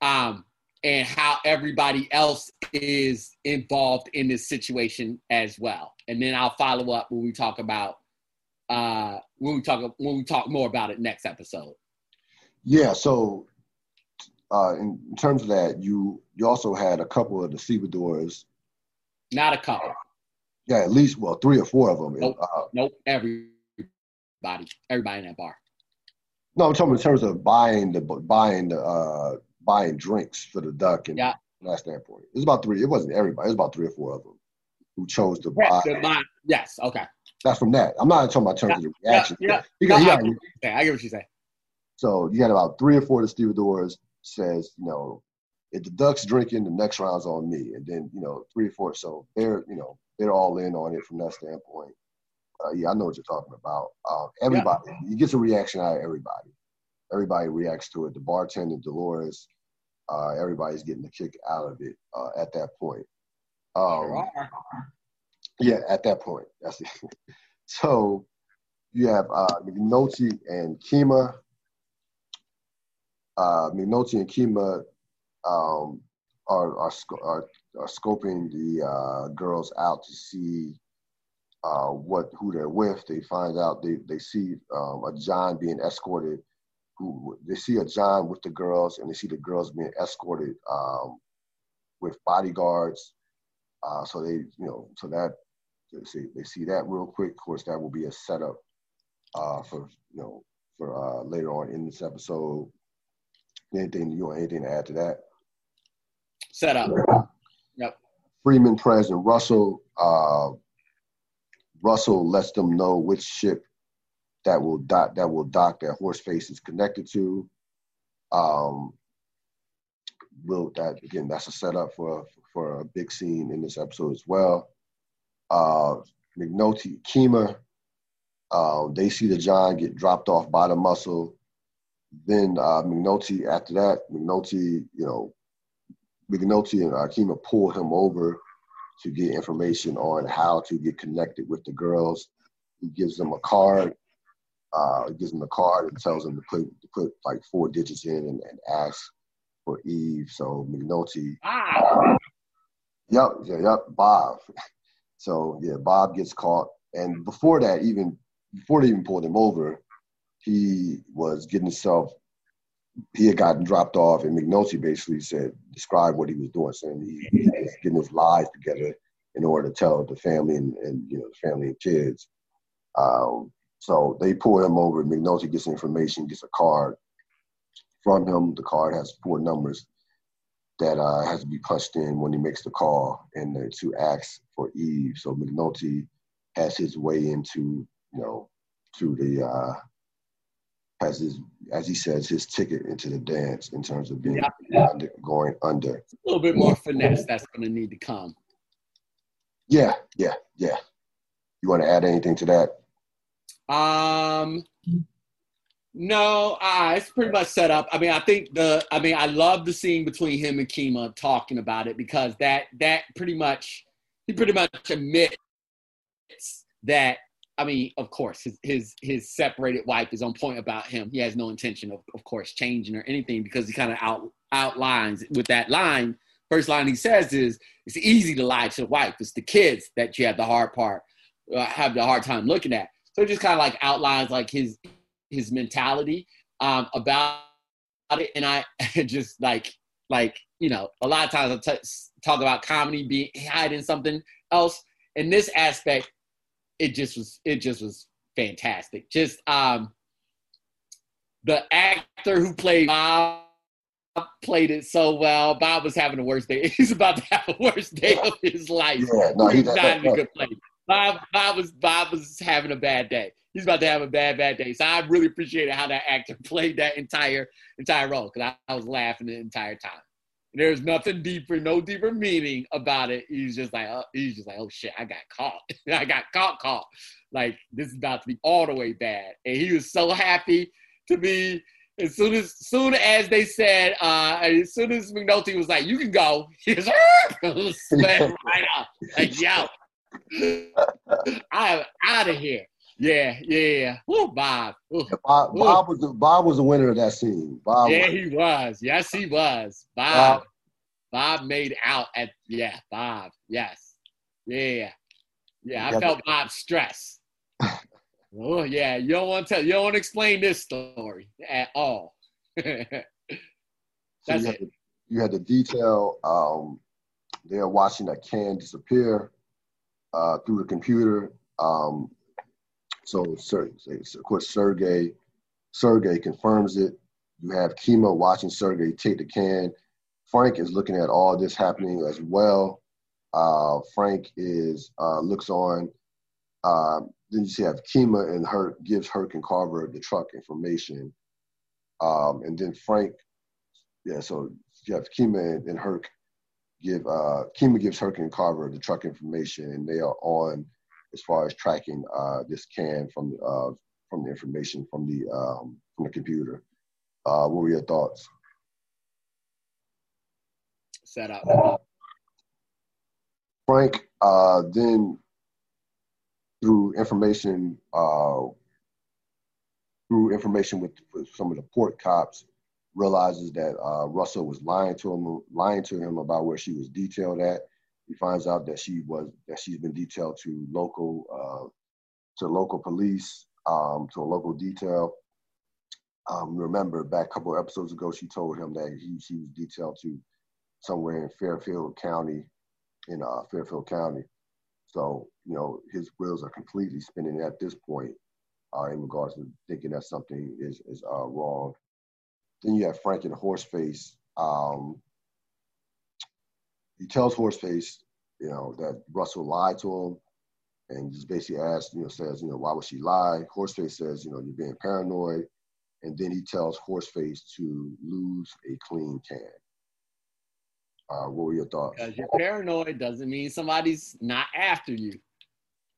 um, and how everybody else is involved in this situation as well. And then I'll follow up when we talk about uh, when we talk when we talk more about it next episode. Yeah. So uh, in, terms of that, you you also had a couple of the stevedores. Not a couple. Yeah, at least well, three or four of them. Nope. Uh, nope. Everybody, everybody in that bar. No, I'm talking in terms of buying the buying the uh, buying drinks for the duck and yeah. from that standpoint. It was about three. It wasn't everybody. It was about three or four of them who chose to buy. buy. Yes. Okay. That's from that. I'm not talking about terms yeah, of the reaction. Yeah. yeah. No, I, get I get what you say. So you had about three or four of the stevedores says, you know, if the Ducks drinking, the next round's on me. And then, you know, three or four. So they're, you know, they're all in on it from that standpoint. Uh, yeah, I know what you're talking about. Uh, everybody, yeah. you get a reaction out of everybody. Everybody reacts to it. The bartender, Dolores, uh, everybody's getting a kick out of it uh, at that point. Um, yeah, at that point. That's it. so you have uh, and Kima uh, McNulty and Kima um, are, are, are, are, scoping the uh, girls out to see uh, what who they're with. They find out they, they see um, a John being escorted. Who they see a John with the girls, and they see the girls being escorted um, with bodyguards. Uh, so they, you know, so that they see they see that real quick. Of course, that will be a setup uh, for you know for uh, later on in this episode Anything you want anything to add to that? Set up. Yep. Freeman, President Russell. Uh, Russell lets them know which ship that will dock that will dock that Horseface is connected to. Um, will that again? That's a setup for for a big scene in this episode as well. Uh, McNulty, Kima, uh, they see the John get dropped off by the muscle. Then uh, McNulty, after that, McNulty, you know, McNulty and Akima pull him over to get information on how to get connected with the girls. He gives them a card. Uh, he gives them a card and tells them to put to put like four digits in and, and ask for Eve. So McNulty. Ah. Yep, yeah, yep, Bob. So yeah, Bob gets caught, and before that, even before they even pulled him over, he was getting himself he had gotten dropped off and McNulty basically said describe what he was doing, saying he, he was getting his lies together in order to tell the family and, and you know the family and kids. Um, so they pull him over. McNulty gets information, gets a card, from him. The card has four numbers that uh, has to be punched in when he makes the call and two acts for Eve. So McNulty has his way into, you know, to the uh, has his, as he says, his ticket into the dance in terms of being yeah. under, going under. A little bit more finesse that's going to need to come. Yeah, yeah, yeah. You want to add anything to that? Um, no, uh, it's pretty much set up. I mean, I think the, I mean, I love the scene between him and Kima talking about it because that, that pretty much, he pretty much admits that I mean, of course, his, his his separated wife is on point about him. He has no intention of, of course, changing or anything because he kind of out outlines with that line. First line he says is, "It's easy to lie to the wife. It's the kids that you have the hard part, uh, have the hard time looking at." So it just kind of like outlines like his his mentality um, about it, and I just like like you know a lot of times I t- talk about comedy being hiding something else. In this aspect, it just was it just was fantastic. Just um the actor who played Bob played it so well. Bob was having the worst day. He's about to have the worst day of his life. Yeah, no, he's not in a good place. Bob, Bob was Bob was having a bad day. He's about to have a bad, bad day. So I really appreciated how that actor played that entire entire role because I, I was laughing the entire time. There's nothing deeper, no deeper meaning about it. He's just like, oh, he's just like, oh shit, I got caught. I got caught, caught. Like this is about to be all the way bad. And he was so happy to be. As soon as, soon as they said, uh, as soon as McNulty was like, "You can go," he was, right up, like, "Yo, I'm out of here." Yeah, yeah. Woo, Bob. Ooh, Bob, Bob, was the, Bob was the winner of that scene. Bob. Yeah, was. he was. Yes, he was. Bob. Bob. Bob made out at yeah. Bob. Yes. Yeah. Yeah. I felt Bob's stress. oh yeah. You don't want to tell. You don't want to explain this story at all. That's so you, had it. The, you had the detail. Um, they're watching that can disappear uh, through the computer. Um, so, of course, Sergey, Sergey confirms it. You have Kima watching Sergey take the can. Frank is looking at all this happening as well. Uh, Frank is uh, looks on. Uh, then you see have Kima and her gives Herc and Carver the truck information, um, and then Frank, yeah. So you have Kima and, and Herc give uh, Kima gives Herc and Carver the truck information, and they are on as far as tracking uh, this can from uh, from the information from the um, from the computer. Uh, what were your thoughts? Set up. Frank uh, then through information uh, through information with, with, some of the port cops realizes that uh, Russell was lying to him lying to him about where she was detailed at he finds out that she was that she's been detailed to local uh, to local police, um, to a local detail. Um, remember back a couple episodes ago, she told him that he she was detailed to somewhere in Fairfield County, in uh, Fairfield County. So you know his wheels are completely spinning at this point uh, in regards to thinking that something is is uh, wrong. Then you have Frank and Horseface. Um, he tells Horseface, you know, that Russell lied to him and just basically asks, you know, says, you know, why would she lie? Horseface says, you know, you're being paranoid. And then he tells Horseface to lose a clean can. Uh, what were your thoughts? Because you're paranoid doesn't mean somebody's not after you.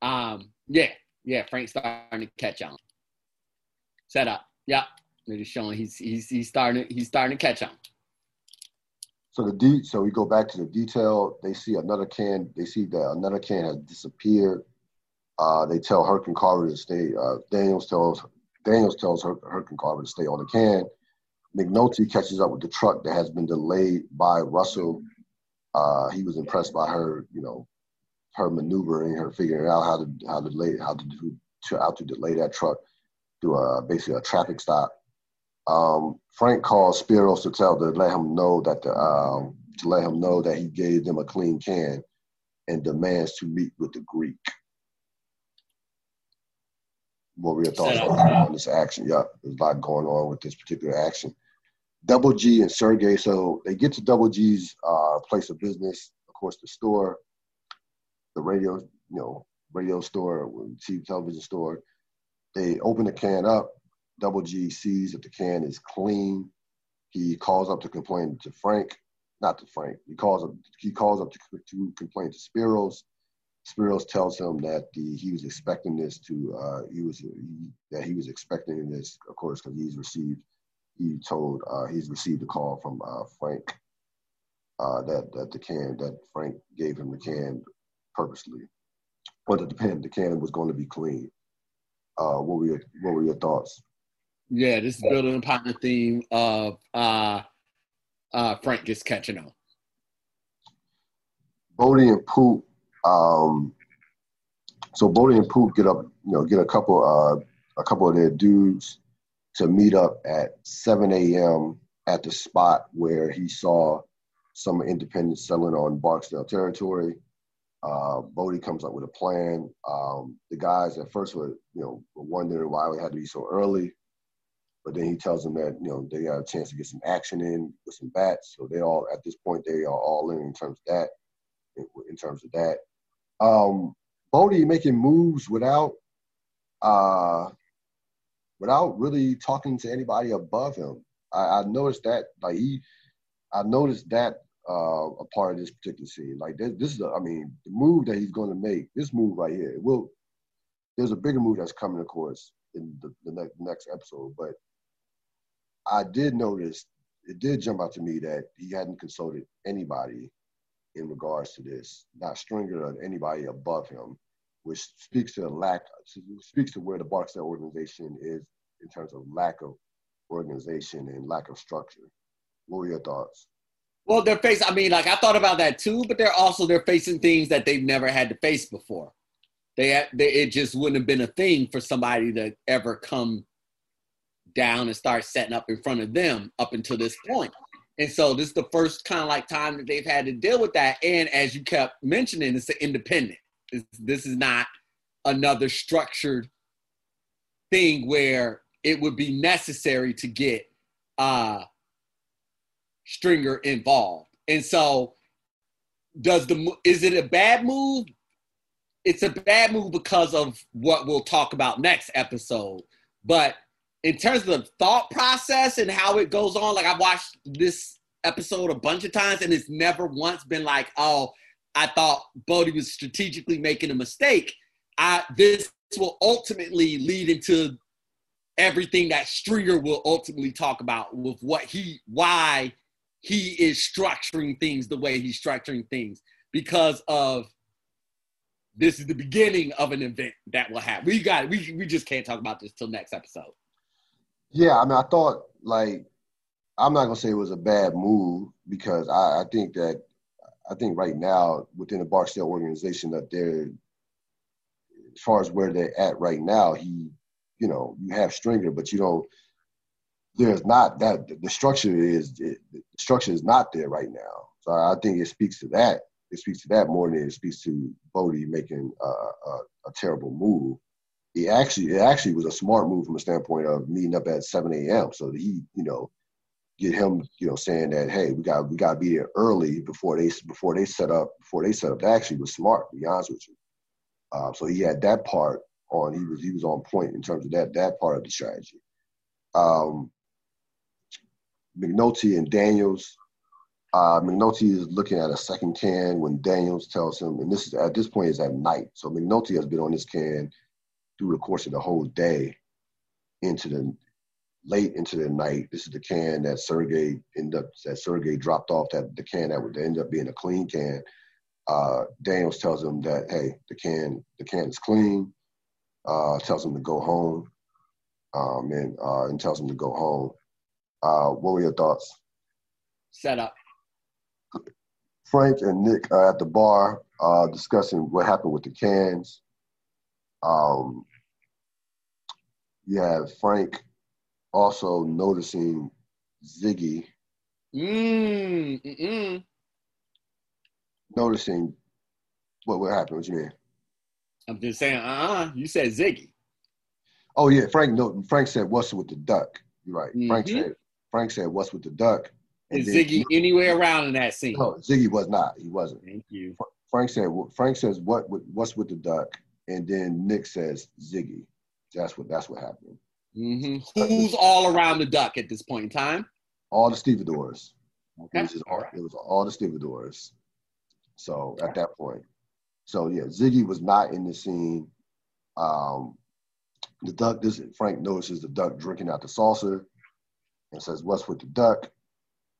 Um, yeah, yeah, Frank's starting to catch on. Set up. Yep. They're just showing he's he's he's starting he's starting to catch on. So the de- so we go back to the detail. They see another can. They see that another can has disappeared. Uh, they tell Herc and Carver to stay. Uh, Daniels tells Daniels tells Herc, Herc and Carver to stay on the can. McNulty catches up with the truck that has been delayed by Russell. Uh, he was impressed by her, you know, her maneuvering, her figuring out how to how to delay how to do to how to delay that truck through a basically a traffic stop. Um, Frank calls Spiros to tell to let him know that the um, to let him know that he gave them a clean can and demands to meet with the Greek. What were your thoughts on, on, this action? Yeah, there's a lot going on with this particular action. Double G and Sergey. So they get to Double G's uh, place of business, of course, the store, the radio, you know, radio store, TV television store. They open the can up. Double G sees that the can is clean. He calls up to complain to Frank, not to Frank. He calls up. He calls up to, to complain to Spiros. Spiros tells him that the, he was expecting this to. Uh, he was he, that he was expecting this, of course, because he's received. He told uh, he's received a call from uh, Frank uh, that that the can that Frank gave him the can purposely, but the can the can was going to be clean. Uh, what were your what were your thoughts? Yeah, this is building upon the theme of uh, uh, Frank just catching on. Bodie and Poot. Um, so Bodie and Poot get up, you know, get a couple, uh, a couple of their dudes to meet up at 7 a.m. at the spot where he saw some independents selling on Barksdale territory. Uh, Bodie comes up with a plan. Um, the guys at first were, you know, wondering why we had to be so early, but then he tells them that you know they got a chance to get some action in with some bats. So they all at this point they are all in in terms of that. In, terms of that, um, Bodie making moves without, uh, without really talking to anybody above him. I, I noticed that like he, I noticed that uh, a part of this particular scene. Like this, this is, a, I mean, the move that he's going to make, this move right here, will. There's a bigger move that's coming, of course, in the, the next episode. But I did notice, it did jump out to me that he hadn't consulted anybody in regards to this, not Stringer or anybody above him, which speaks to the lack, speaks to where the Barksdale organization is in terms of lack of organization and lack of structure. What were your thoughts? Well, they're facing. I mean, like I thought about that too, but they're also they're facing things that they've never had to face before. They, they it just wouldn't have been a thing for somebody to ever come down and start setting up in front of them up until this point. And so this is the first kind of like time that they've had to deal with that. And as you kept mentioning, it's an independent. It's, this is not another structured thing where it would be necessary to get uh, Stringer involved. And so, does the is it a bad move? It's a bad move because of what we'll talk about next episode. But in terms of the thought process and how it goes on, like I've watched this episode a bunch of times, and it's never once been like, oh, I thought Bodie was strategically making a mistake. I this will ultimately lead into everything that Stringer will ultimately talk about with what he why he is structuring things the way he's structuring things because of this is the beginning of an event that will happen. We got we we just can't talk about this till next episode. Yeah, I mean, I thought like I'm not gonna say it was a bad move because I, I think that I think right now within the Barksdale organization that they're as far as where they're at right now, he you know you have Stringer, but you don't there's not that the structure is the structure is not there right now. So I think it speaks to that. It speaks to that more than it speaks to Bodie making a, a, a terrible move. He actually it actually was a smart move from a standpoint of meeting up at 7 a.m. So he you know get him you know saying that hey we got we got to be there early before they before they set up before they set up. That actually was smart. To be honest with you. Uh, so he had that part on. He was he was on point in terms of that that part of the strategy. Um, McNulty and Daniels. Uh, McNulty is looking at a second can when Daniels tells him, and this is at this point is at night. So McNulty has been on this can through the course of the whole day into the late into the night. This is the can that Sergey ended up that Sergey dropped off that the can that would end up being a clean can. Uh, Daniels tells him that hey, the can the can is clean. Uh, tells him to go home, um, and uh, and tells him to go home. Uh, what were your thoughts? Set up. Frank and Nick are at the bar uh, discussing what happened with the cans. Um, you have Frank also noticing Ziggy. Mm, mm Noticing what what happened? What you mean? I'm just saying. Uh, uh You said Ziggy. Oh yeah, Frank. No, Frank said, "What's with the duck?" You're right. Mm-hmm. Frank said, Frank said, "What's with the duck?" And Is Ziggy anywhere around in that scene? No, Ziggy was not. He wasn't. Thank you. Frank said, "Frank says what? What's with the duck?" And then Nick says, "Ziggy." That's what. That's what happened. Mm-hmm. Who's all around the duck at this point in time? All the stevedores. Okay. It was, just, all right. it was all the stevedores. So okay. at that point, so yeah, Ziggy was not in the scene. Um, the duck. This Frank notices the duck drinking out the saucer, and says, "What's with the duck?"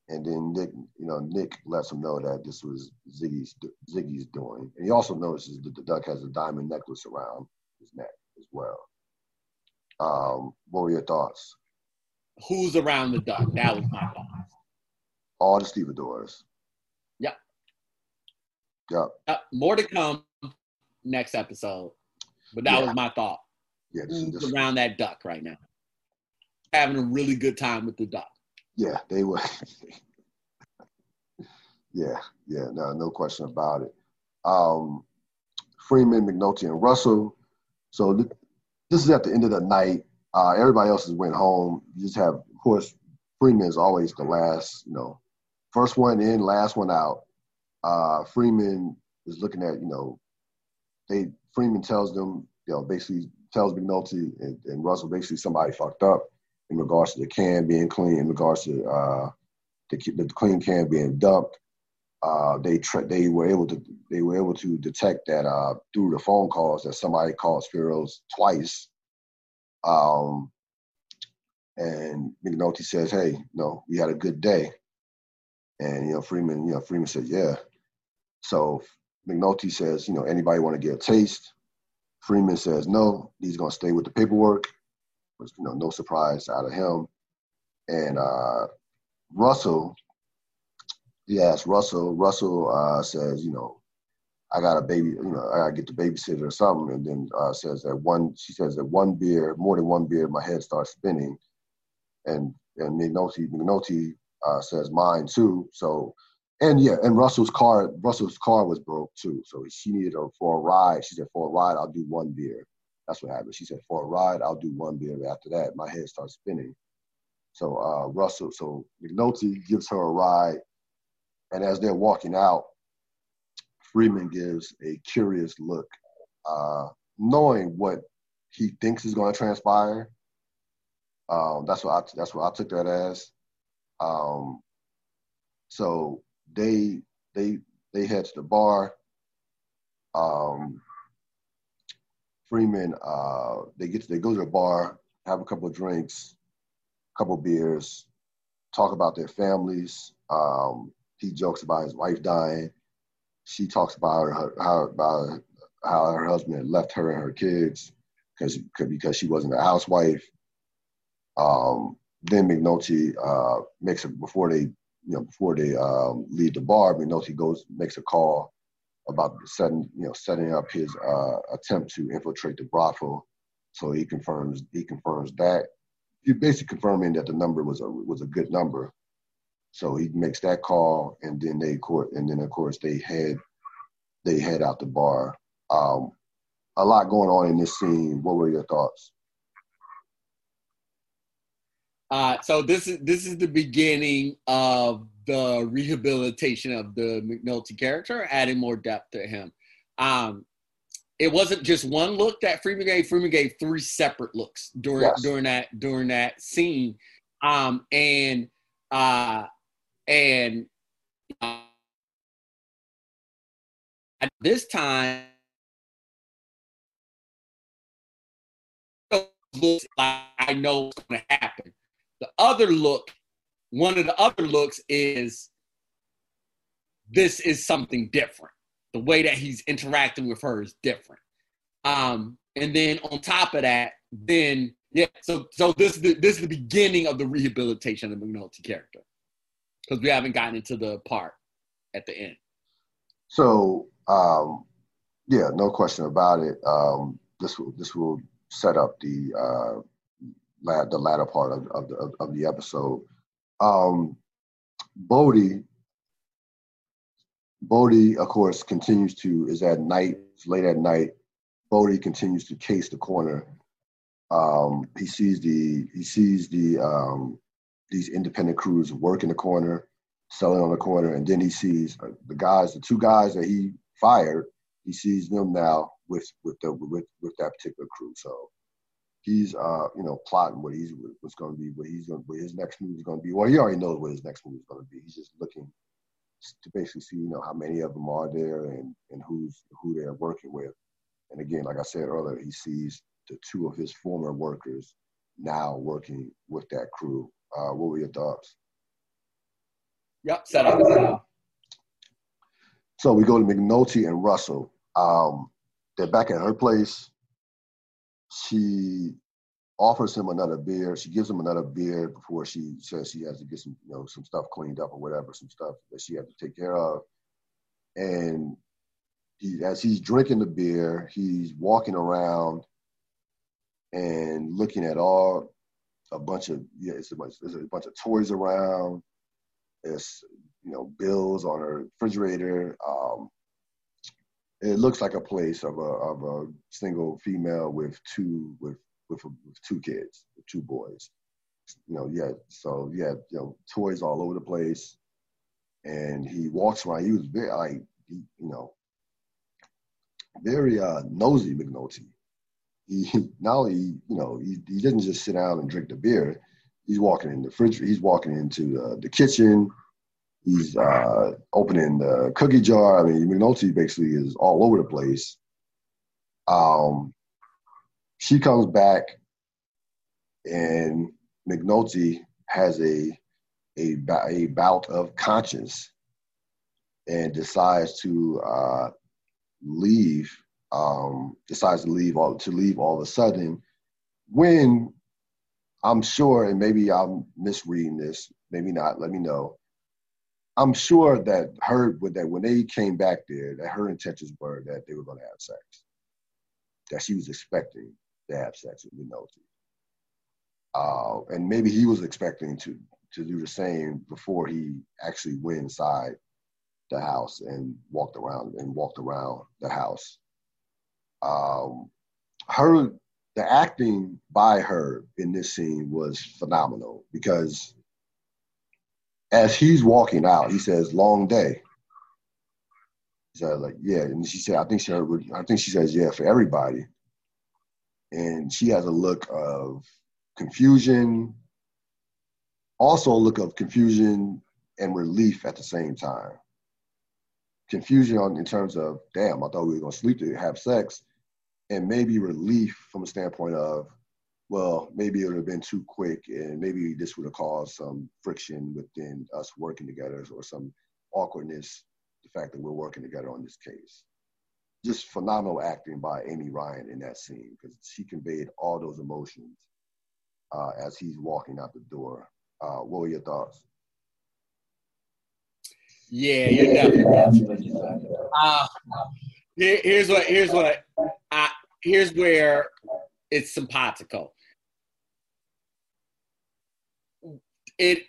And then Nick, you know, Nick lets him know that this was Ziggy's Ziggy's doing, and he also notices that the duck has a diamond necklace around his neck as well. Um, what were your thoughts? Who's around the duck? That was my thoughts. All the stevedores. Yep. Yep. Uh, more to come next episode, but that yeah. was my thought. Yeah, this, Who's this, around that duck right now? Having a really good time with the duck. Yeah, they were. yeah, yeah, no, no question about it. Um, Freeman, McNulty, and Russell. So th- this is at the end of the night. Uh, everybody else has went home. You just have, of course, Freeman is always the last, you know, first one in, last one out. Uh, Freeman is looking at, you know, they Freeman tells them, you know, basically tells McNulty and, and Russell basically somebody fucked up in regards to the can being clean, in regards to uh, the, the clean can being dumped. Uh, they tra- they were able to they were able to detect that uh, through the phone calls that somebody called Spiros twice. Um, and McNulty says, "Hey, no, we had a good day." And you know Freeman, you know Freeman said, "Yeah." So McNulty says, "You know, anybody want to get a taste?" Freeman says, "No, he's to stay with the paperwork." Was you know no surprise out of him. And uh, Russell Yes, Russell. Russell uh, says, you know, I got a baby, you know, I gotta get the babysitter or something, and then uh, says that one. She says that one beer, more than one beer, my head starts spinning, and and McNulty McNulty uh, says mine too. So, and yeah, and Russell's car, Russell's car was broke too, so she needed her for a ride. She said for a ride, I'll do one beer. That's what happened. She said for a ride, I'll do one beer. After that, my head starts spinning. So uh, Russell, so McNulty gives her a ride and as they're walking out, Freeman gives a curious look, uh, knowing what he thinks is going to transpire. Um, that's what I, that's what I took that as. Um, so they they they head to the bar. Um, Freeman uh, they get to, they go to the bar, have a couple of drinks, a couple of beers, talk about their families. Um, he jokes about his wife dying. She talks about her, how about how her husband left her and her kids because because she wasn't a housewife. Um, then McNulty uh, makes it before they you know before they um, leave the bar. McNulty goes makes a call about setting you know setting up his uh, attempt to infiltrate the brothel. So he confirms he confirms that. He basically confirming that the number was a was a good number. So he makes that call, and then they court, and then of course they head they head out the bar. Um, a lot going on in this scene. What were your thoughts? Uh, so this is this is the beginning of the rehabilitation of the McNulty character, adding more depth to him. Um, it wasn't just one look that Freeman gave. Freeman gave three separate looks during yes. during that during that scene, um, and uh, and uh, at this time, looks like I know what's going to happen. The other look, one of the other looks is this is something different. The way that he's interacting with her is different. Um, and then on top of that, then yeah, so so this is the, this is the beginning of the rehabilitation of the McNulty character because we haven't gotten into the part at the end. So, um, yeah, no question about it. Um, this will this will set up the uh, la- the latter part of, of the of the episode. Um, Bodie, Bodie, of course, continues to is at night. Late at night. Bodie continues to case the corner. Um, he sees the he sees the um, these independent crews work in the corner, selling on the corner, and then he sees uh, the guys, the two guys that he fired, he sees them now with with the with with that particular crew. So he's uh you know plotting what he's what's going to be, what he's going, what his next move is going to be. Well, he already knows what his next move is going to be. He's just looking to basically see you know how many of them are there and and who's who they're working with. And again, like I said earlier, he sees the two of his former workers now working with that crew. Uh, what were your thoughts? Yep, set up. So we go to McNulty and Russell. Um, they're back at her place. She offers him another beer. She gives him another beer before she says she has to get some, you know, some stuff cleaned up or whatever, some stuff that she has to take care of. And he, as he's drinking the beer, he's walking around and looking at all a bunch of yeah, it's a bunch, there's a bunch of toys around. There's you know bills on her refrigerator. Um, it looks like a place of a of a single female with two with with, with two kids, with two boys. You know, yeah. So yeah, you know, toys all over the place, and he walks around. He was very like you know very uh, nosy McNulty he not only you know he, he doesn't just sit down and drink the beer. He's walking in the fridge. He's walking into the, the kitchen. He's uh, opening the cookie jar. I mean, McNulty basically is all over the place. Um, she comes back, and McNulty has a a, a bout of conscience and decides to uh, leave um, decides to leave all to leave all of a sudden when I'm sure, and maybe I'm misreading this, maybe not, let me know. I'm sure that her that when they came back there, that her intentions were that they were gonna have sex. That she was expecting to have sex with McNulty. Uh, and maybe he was expecting to to do the same before he actually went inside the house and walked around and walked around the house um, her the acting by her in this scene was phenomenal because as he's walking out, he says, "Long day." He said, "Like yeah," and she said, "I think she heard, I think she says yeah for everybody," and she has a look of confusion, also a look of confusion and relief at the same time. Confusion on in terms of, damn, I thought we were gonna sleep to have sex, and maybe relief from a standpoint of, well, maybe it would have been too quick and maybe this would have caused some friction within us working together or some awkwardness, the fact that we're working together on this case. Just phenomenal acting by Amy Ryan in that scene because she conveyed all those emotions uh, as he's walking out the door. Uh, what were your thoughts? Yeah, you're definitely. Uh, here's what here's what I here's where it's simpatico. It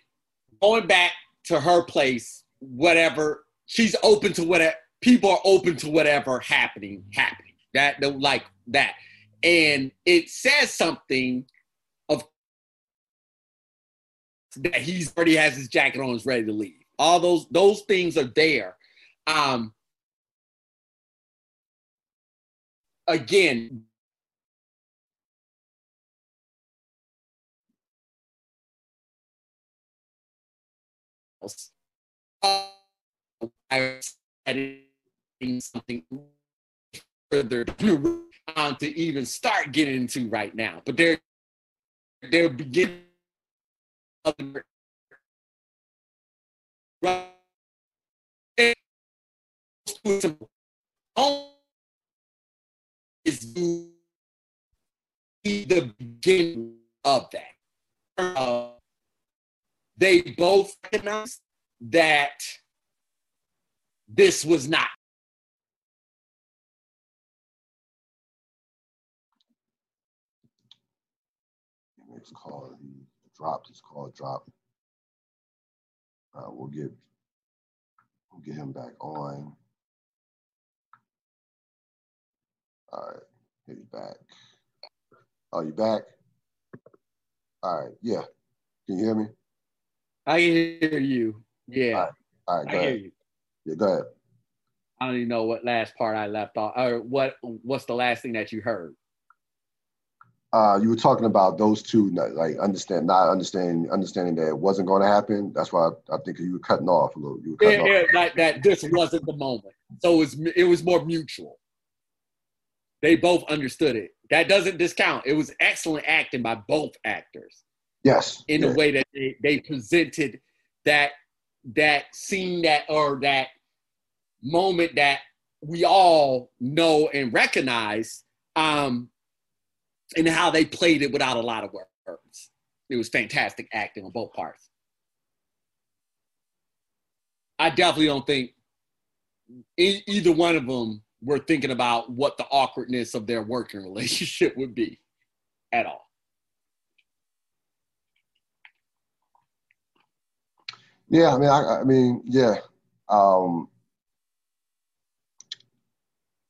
going back to her place, whatever she's open to whatever people are open to whatever happening, happening. That like that, and it says something of that he's already has his jacket on, is ready to leave. All those those things are there. Um, again, I something further to even start getting into right now. But they're they're beginning is the beginning of that. Uh, they both recognized that this was not. It's called he dropped. It's called drop. Uh, we'll get we'll get him back on. All right, he's back. Oh, you back? All right, yeah. Can you hear me? I hear you. Yeah. All right, All right go I ahead. hear you. Yeah, go ahead. I don't even know what last part I left off or what what's the last thing that you heard. Uh, you were talking about those two, like understand, not understanding, understanding that it wasn't going to happen. That's why I, I think you were cutting off a little. You were Yeah, cutting yeah, off. like that this wasn't the moment. So it was it was more mutual. They both understood it. That doesn't discount. It was excellent acting by both actors. Yes. in yeah. the way that they, they presented that that scene that or that moment that we all know and recognize um and how they played it without a lot of words it was fantastic acting on both parts i definitely don't think e- either one of them were thinking about what the awkwardness of their working relationship would be at all Yeah, I mean, I, I mean, yeah. Um,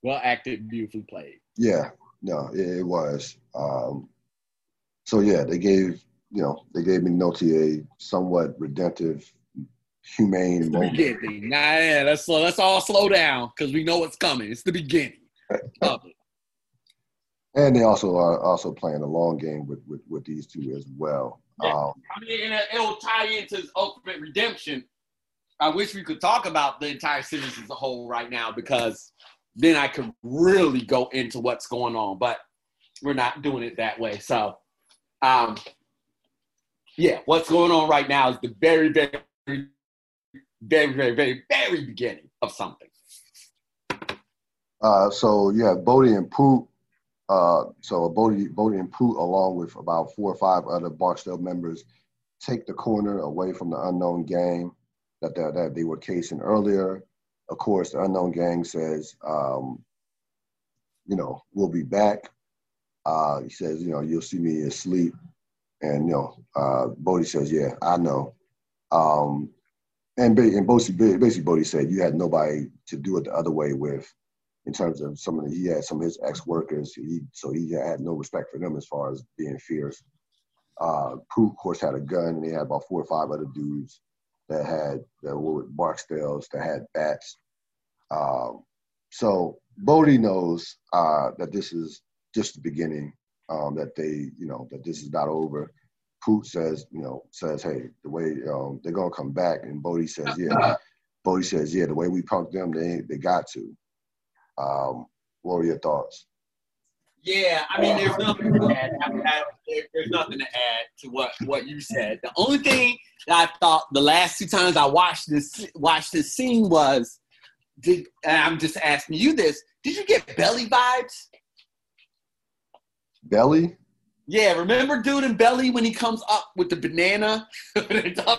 well acted beautifully played yeah, no, it, it was. Um, so yeah, they gave, you know, they gave me McNulty a somewhat redemptive, humane moment. beginning. Nah, yeah, let's slow, let's all slow down because we know what's coming. It's the beginning. of it. And they also are also playing a long game with, with, with these two as well. Yeah. Um, I mean, and it- it'll tie into his ultimate redemption. I wish we could talk about the entire series as a whole right now because then I could really go into what's going on, but we're not doing it that way. So, um, yeah, what's going on right now is the very, very, very, very, very, very beginning of something. Uh, so you have Bodie and Poot. Uh, so Bodie, Bodie and Poot, along with about four or five other Barksdale members, take the corner away from the unknown gang that they, that they were casing earlier. Of course, the unknown gang says, um, you know, we'll be back. Uh, he says, you know, you'll see me asleep. And, you know, uh, Bodie says, yeah, I know. Um, and, and basically, basically, Bodie said, you had nobody to do it the other way with in terms of some of the, he had some of his ex-workers, he, so he had no respect for them as far as being fierce. Uh, Poot, of course, had a gun, and they had about four or five other dudes that had that were with Barksdales that had bats. Um, so Bodie knows uh, that this is just the beginning. Um, that they, you know, that this is not over. Poot says, you know, says, hey, the way um, they're gonna come back, and Bodie says, yeah. Bodie says, yeah, the way we punked them, they they got to. Um, what were your thoughts? Yeah, I mean, there's nothing to add. I- There's nothing to add to what what you said. The only thing that I thought the last two times I watched this watched this scene was, did and I'm just asking you this? Did you get belly vibes? Belly? Yeah, remember dude in belly when he comes up with the banana, banana,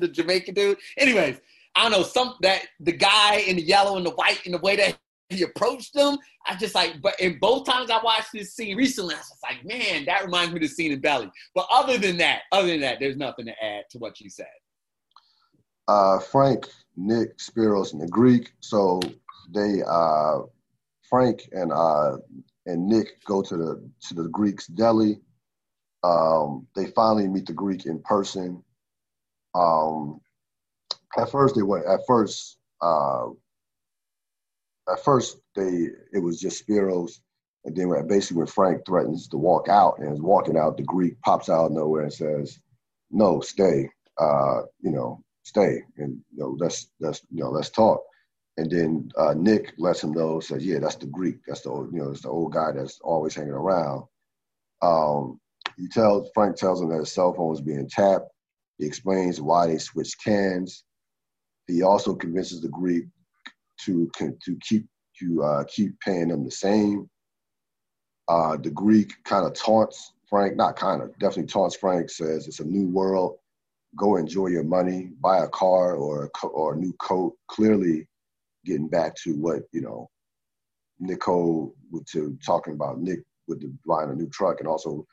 the Jamaican dude. Anyways, I know some that the guy in the yellow and the white and the way that he approached them. I just like, but in both times I watched this scene recently, I was like, man, that reminds me of the scene in Belly. But other than that, other than that, there's nothing to add to what you said. Uh, Frank, Nick, Spiros, and the Greek. So they, uh, Frank and uh, and Nick go to the to the Greek's deli. Um, they finally meet the Greek in person. Um, at first, they went. At first, uh, at first they it was just Spiros, and then basically when Frank threatens to walk out and is walking out, the Greek pops out of nowhere and says, "No, stay. Uh, you know, stay, and you know, let's let's you know, let's talk." And then uh, Nick lets him know, says, "Yeah, that's the Greek. That's the old, you know, it's the old guy that's always hanging around." Um, he tells Frank tells him that his cell phone is being tapped. He explains why they switched cans. He also convinces the Greek to to keep to uh, keep paying them the same. Uh, the Greek kind of taunts Frank, not kind of, definitely taunts Frank. Says it's a new world. Go enjoy your money, buy a car or a co- or a new coat. Clearly, getting back to what you know, Nicole to talking about Nick with the buying a new truck, and also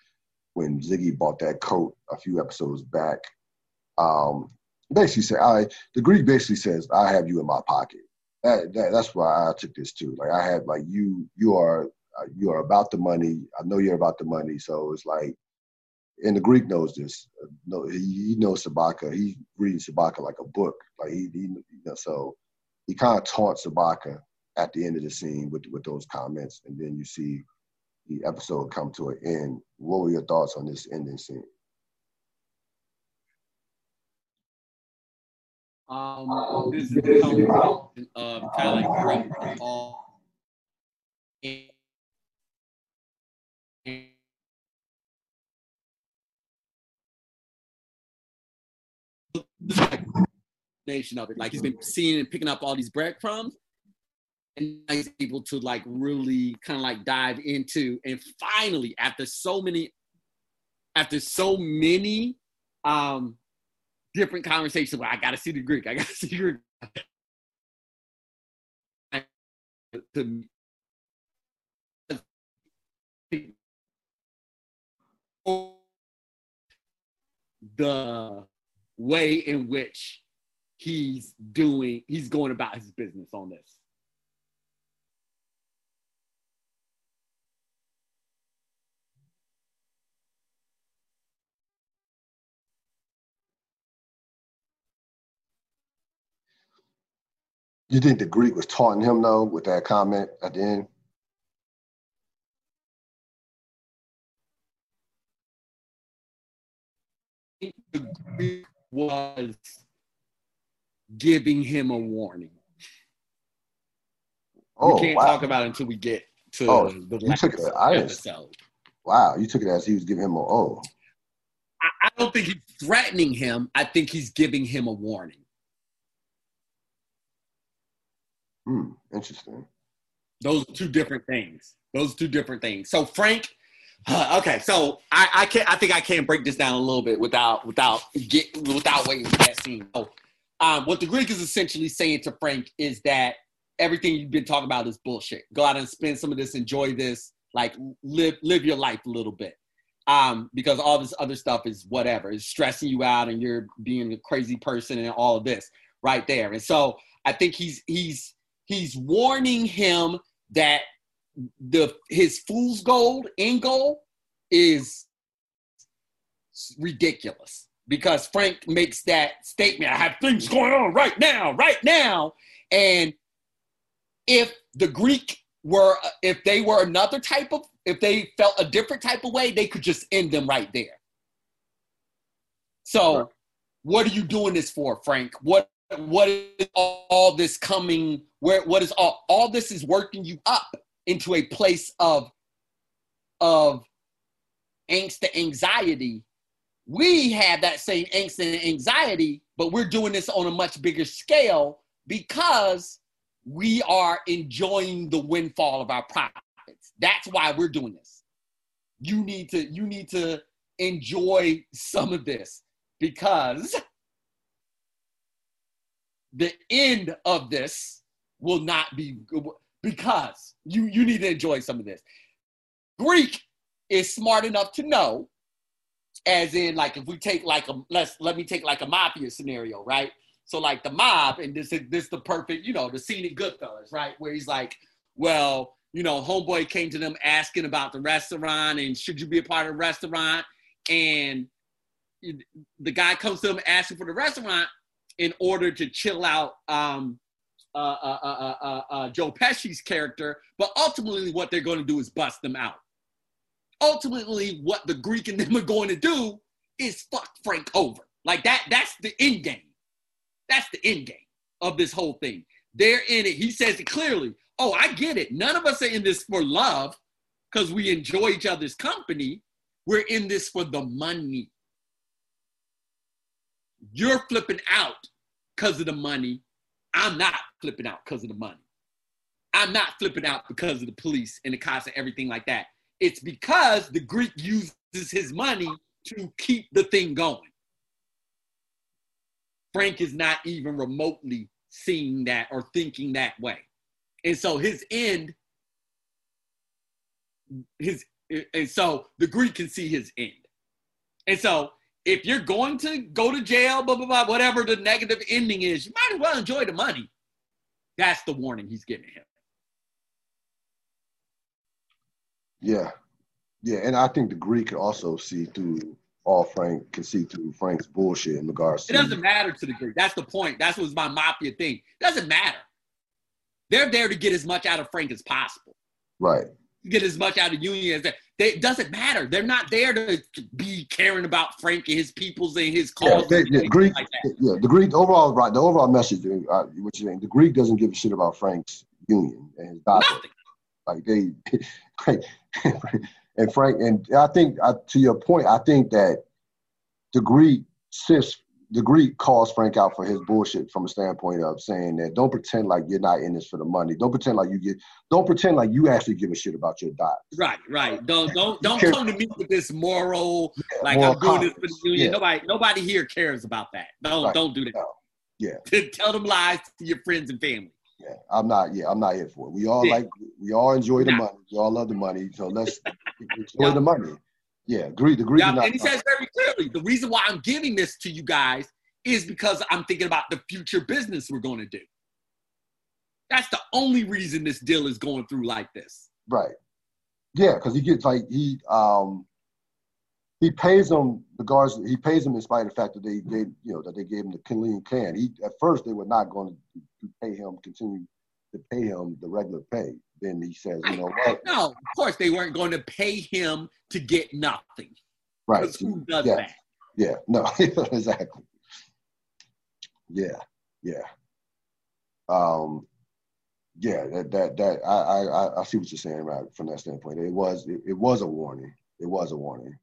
when Ziggy bought that coat a few episodes back. Um, basically, say I the Greek basically says I have you in my pocket that, that that's why I took this too. Like I had like you you are uh, you are about the money. I know you're about the money, so it's like and the Greek knows this. No, he, he knows Sobotka. He's reading Sobotka like a book. Like he, he you know, so he kind of taunts Sobotka at the end of the scene with with those comments, and then you see the episode come to an end. What were your thoughts on this ending scene? Um, this is of all nation of it. Like he's been seeing and picking up all these breadcrumbs, and he's able to like really kind of like dive into. And finally, after so many, after so many um different conversations, where I got to see the Greek, I got to see the Greek. To, the way in which he's doing, he's going about his business on this. You think the Greek was taunting him though with that comment at the end? The Greek was giving him a warning. Oh, we can't wow. talk about it until we get to oh, the you took it, I episode. Wow, you took it as he was giving him a oh. I, I don't think he's threatening him. I think he's giving him a warning. Hmm, interesting. Those are two different things. Those are two different things. So Frank, okay, so I, I can't. I think I can break this down a little bit without without get without waiting for that scene. So um, what the Greek is essentially saying to Frank is that everything you've been talking about is bullshit. Go out and spend some of this, enjoy this, like live live your life a little bit. Um, because all this other stuff is whatever, It's stressing you out and you're being a crazy person and all of this right there. And so I think he's he's he's warning him that the his fool's gold goal is ridiculous because Frank makes that statement. I have things going on right now, right now. And if the Greek were, if they were another type of, if they felt a different type of way, they could just end them right there. So, right. what are you doing this for, Frank? What what is all this coming? Where what is all all this is working you up into a place of of angst and anxiety we have that same angst and anxiety, but we're doing this on a much bigger scale because we are enjoying the windfall of our profits. That's why we're doing this. You need to you need to enjoy some of this because the end of this will not be good because you you need to enjoy some of this. Greek is smart enough to know as in like if we take like a let's let me take like a mafia scenario, right? So like the mob, and this is this the perfect, you know, the scene in Goodfellas, right? Where he's like, well, you know, homeboy came to them asking about the restaurant and should you be a part of the restaurant, and the guy comes to them asking for the restaurant in order to chill out um, uh, uh, uh, uh, uh Joe Pesci's character, but ultimately what they're going to do is bust them out ultimately what the Greek and them are going to do is fuck Frank over. Like that, that's the end game. That's the end game of this whole thing. They're in it. He says it clearly. Oh, I get it. None of us are in this for love because we enjoy each other's company. We're in this for the money. You're flipping out because of the money. I'm not flipping out because of the money. I'm not flipping out because of the police and the cops and everything like that. It's because the Greek uses his money to keep the thing going. Frank is not even remotely seeing that or thinking that way. And so his end, his and so the Greek can see his end. And so if you're going to go to jail, blah blah blah, whatever the negative ending is, you might as well enjoy the money. That's the warning he's giving him. Yeah, yeah, and I think the Greek could also see through all Frank can see through Frank's bullshit in regards to. It doesn't matter to the Greek. That's the point. That's what's my mafia thing. It doesn't matter. They're there to get as much out of Frank as possible. Right. Get as much out of Union as they. they it doesn't matter. They're not there to be caring about Frank and his peoples and his cause. Yeah, they, Greek. Like yeah, the Greek overall right. The overall message, uh, what you're saying, the Greek doesn't give a shit about Frank's Union and his doctor. Nothing. Like they, and Frank, and I think uh, to your point, I think that the Greek sis the Greek calls Frank out for his bullshit from a standpoint of saying that don't pretend like you're not in this for the money. Don't pretend like you get. Don't pretend like you actually give a shit about your diet. Right, right. Don't don't don't come to me with this moral yeah, like moral I'm doing this for the union. Yeah. Nobody nobody here cares about that. Don't right. don't do that. No. Yeah. Tell them lies to your friends and family. Yeah, I'm not. Yeah, I'm not here for it. We all yeah. like. We all enjoy the nah. money. We all love the money. So let's enjoy the money. Yeah, agree. The Agree. Now, and he says very clearly the reason why I'm giving this to you guys is because I'm thinking about the future business we're going to do. That's the only reason this deal is going through like this. Right. Yeah, because he gets like he um he pays them the guards. He pays them in spite of the fact that they gave you know that they gave him the clean can. He at first they were not going to pay him continue to pay him the regular pay. Then he says, you know what? No, of course they weren't going to pay him to get nothing. Right. Who does yeah. that? Yeah. No. exactly. Yeah. Yeah. Um. Yeah. That that that I I I see what you're saying right from that standpoint. It was it, it was a warning. It was a warning.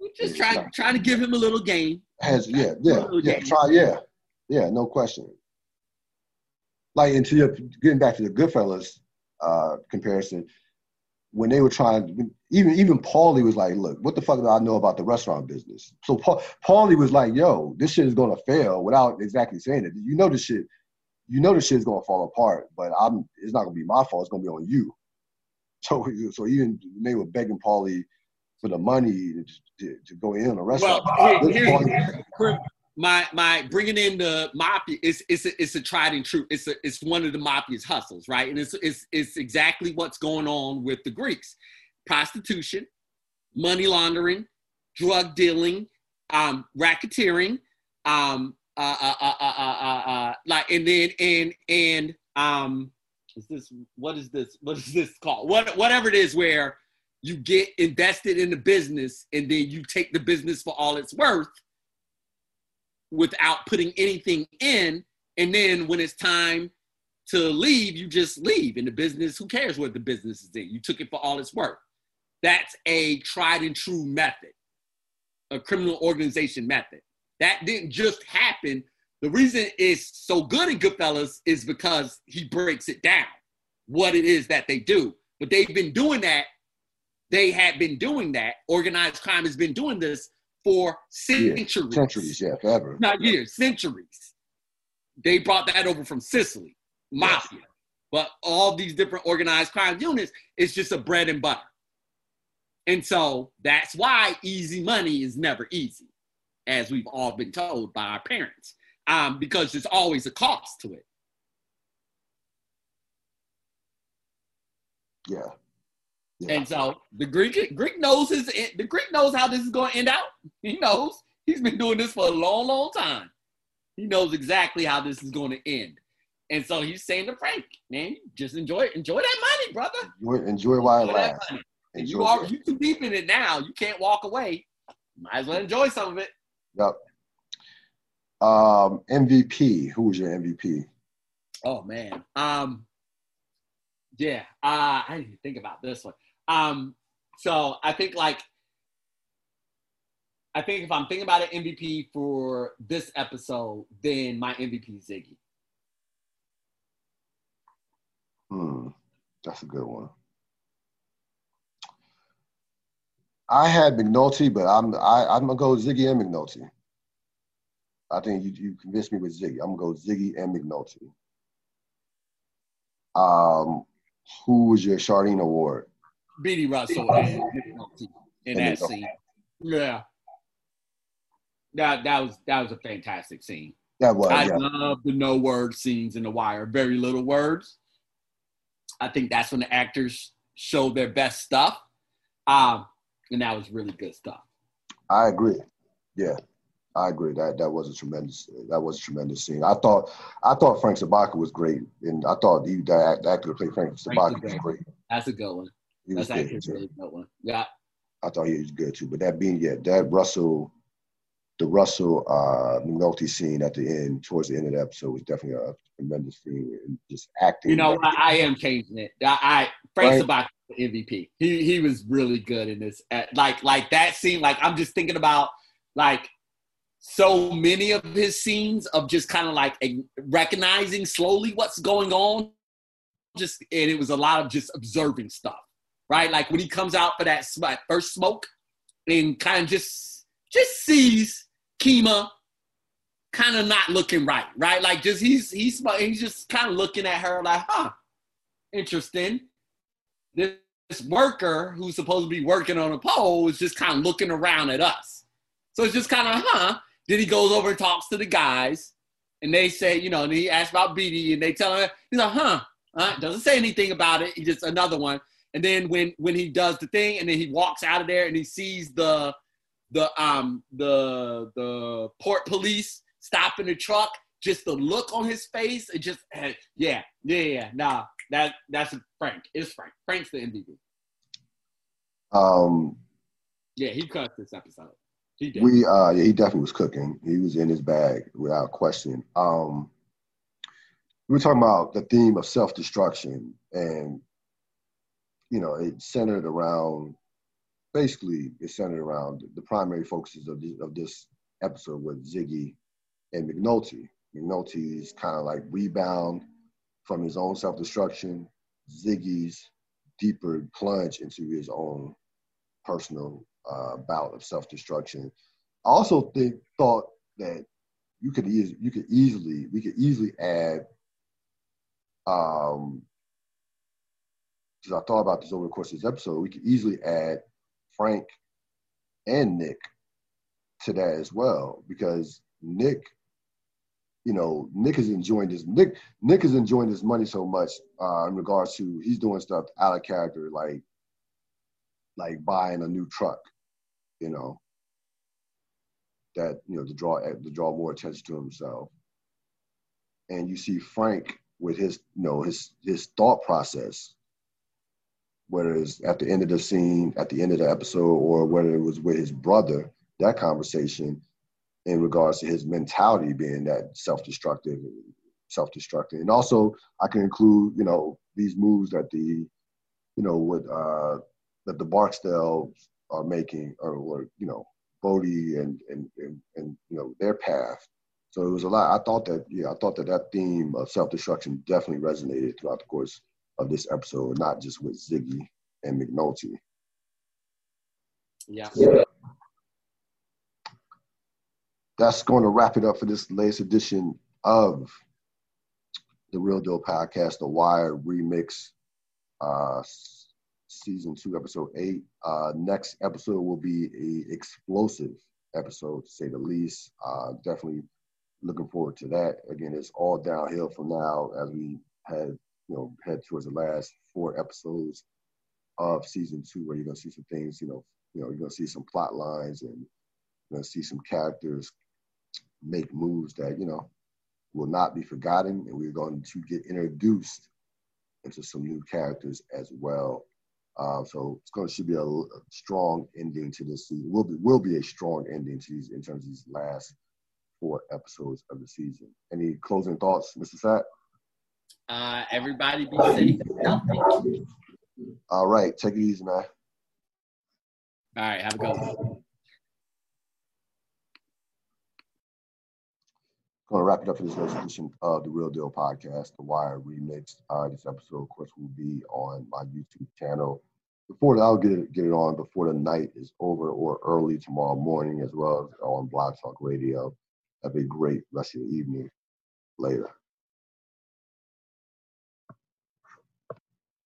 We just trying trying to give him a little game. Has yeah yeah yeah game. try yeah yeah no question. Like into your getting back to the Goodfellas uh, comparison, when they were trying, even even Paulie was like, "Look, what the fuck do I know about the restaurant business?" So pa- Paulie was like, "Yo, this shit is gonna fail," without exactly saying it. You know this shit, you know this shit is gonna fall apart, but I'm it's not gonna be my fault. It's gonna be on you. So so even they were begging Paulie for the money to, to, go in a restaurant. Well, here, here, my my bringing in the mafia is it's a, it's a tried and true. It's a, it's one of the mafia's hustles, right? And it's it's it's exactly what's going on with the Greeks: prostitution, money laundering, drug dealing, um, racketeering, um, uh, uh, uh, uh, uh, uh, like, and then and and um, is this what is this what is this called? What whatever it is, where you get invested in the business and then you take the business for all it's worth without putting anything in. And then when it's time to leave, you just leave. In the business, who cares what the business is in? You took it for all it's worth. That's a tried and true method, a criminal organization method. That didn't just happen. The reason it's so good in Goodfellas is because he breaks it down, what it is that they do. But they've been doing that. They had been doing that. Organized crime has been doing this for centuries. Yeah, centuries, yeah, forever. Not years, centuries. They brought that over from Sicily, mafia. Yes. But all these different organized crime units, it's just a bread and butter. And so that's why easy money is never easy, as we've all been told by our parents, um, because there's always a cost to it. Yeah. Yeah. And so the Greek Greek knows his the Greek knows how this is going to end out. He knows. He's been doing this for a long, long time. He knows exactly how this is going to end. And so he's saying to Frank, man, just enjoy enjoy that money, brother. Enjoy, enjoy while it lasts. And you are you too deep in it now. You can't walk away. Might as well enjoy some of it. Yep. Um, MVP. Who was your MVP? Oh man. Um, yeah. Uh, I didn't think about this one. Um, so I think like I think if I'm thinking about an MVP for this episode, then my MVP is Ziggy. Hmm, that's a good one. I had McNulty, but I'm I, I'm gonna go Ziggy and McNulty. I think you you convinced me with Ziggy. I'm gonna go Ziggy and McNulty. Um, who was your Shardine Award? Beadie Russell and in that scene. Yeah. That that was that was a fantastic scene. That was. I yeah. love the no word scenes in The Wire. Very little words. I think that's when the actors show their best stuff. Um, and that was really good stuff. I agree. Yeah, I agree. That that was a tremendous that was a tremendous scene. I thought I thought Frank Sobotka was great, and I thought he that actor who played Frank Sobotka was great. That's a good one. He That's actually a really good one. Yeah. I thought he was good too. But that being yeah, that Russell, the Russell uh McNulty scene at the end, towards the end of the episode, was definitely a tremendous scene and just acting. You know, I, I, am changing it. I, I Frank right. MVP. He he was really good in this. Like like that scene. Like I'm just thinking about like so many of his scenes of just kind of like recognizing slowly what's going on. Just and it was a lot of just observing stuff, right? Like when he comes out for that first smoke and kind of just just sees Kima kind of not looking right, right? Like just he's he's he's just kind of looking at her like, huh, interesting. This worker who's supposed to be working on a pole is just kind of looking around at us. So it's just kind of, huh? Then he goes over and talks to the guys, and they say, you know, and he asks about Beadie, and they tell him, he's like, huh? Uh, doesn't say anything about it. He just another one. And then when when he does the thing, and then he walks out of there, and he sees the the um the the port police stopping the truck. Just the look on his face, it just yeah, yeah, yeah. Nah, that that's Frank. It's Frank. Frank's the MVP. Um. Yeah, he cut this episode. We uh yeah, he definitely was cooking. He was in his bag without question. Um we were talking about the theme of self-destruction and you know, it centered around basically it centered around the primary focuses of this, of this episode with Ziggy and McNulty. McNulty's kind of like rebound from his own self-destruction, Ziggy's deeper plunge into his own personal uh, bout of self-destruction. I also think thought that you could easily you could easily we could easily add um because I thought about this over the course of this episode, we could easily add Frank and Nick to that as well because Nick, you know, Nick is enjoying this. Nick Nick is enjoying this money so much uh, in regards to he's doing stuff out of character, like like buying a new truck you know, that you know to draw to draw more attention to himself. And you see Frank with his you know his his thought process, whether it's at the end of the scene, at the end of the episode, or whether it was with his brother, that conversation in regards to his mentality being that self-destructive, self-destructive, and also I can include you know these moves that the you know with uh that the Barksdale are making, or, or you know, Bodie and, and and and you know their path. So it was a lot. I thought that yeah, I thought that that theme of self destruction definitely resonated throughout the course of this episode, not just with Ziggy and McNulty. Yeah. That's going to wrap it up for this latest edition of the Real Deal Podcast, the Wire Remix. Uh, season two, episode eight. Uh, next episode will be a explosive episode, to say the least. Uh, definitely looking forward to that. Again, it's all downhill from now as we head, you know, head towards the last four episodes of season two, where you're gonna see some things, you know, you know, you're gonna see some plot lines and you're gonna see some characters make moves that you know will not be forgotten, and we're going to get introduced into some new characters as well. Uh, so it's going to should be a, a, strong ending to this season. Will be will be a strong ending to these in terms of these last four episodes of the season. Any closing thoughts, Mr. Fat? Uh, everybody be safe and healthy. All right, take it easy, man. All right, have a good one. going to wrap it up for this next edition of the Real Deal Podcast, The Wire Remixed. Uh, this episode, of course, will be on my YouTube channel. Before that, I'll get it, get it on before the night is over or early tomorrow morning, as well as on Blog Talk Radio. Have a great rest of the evening. Later.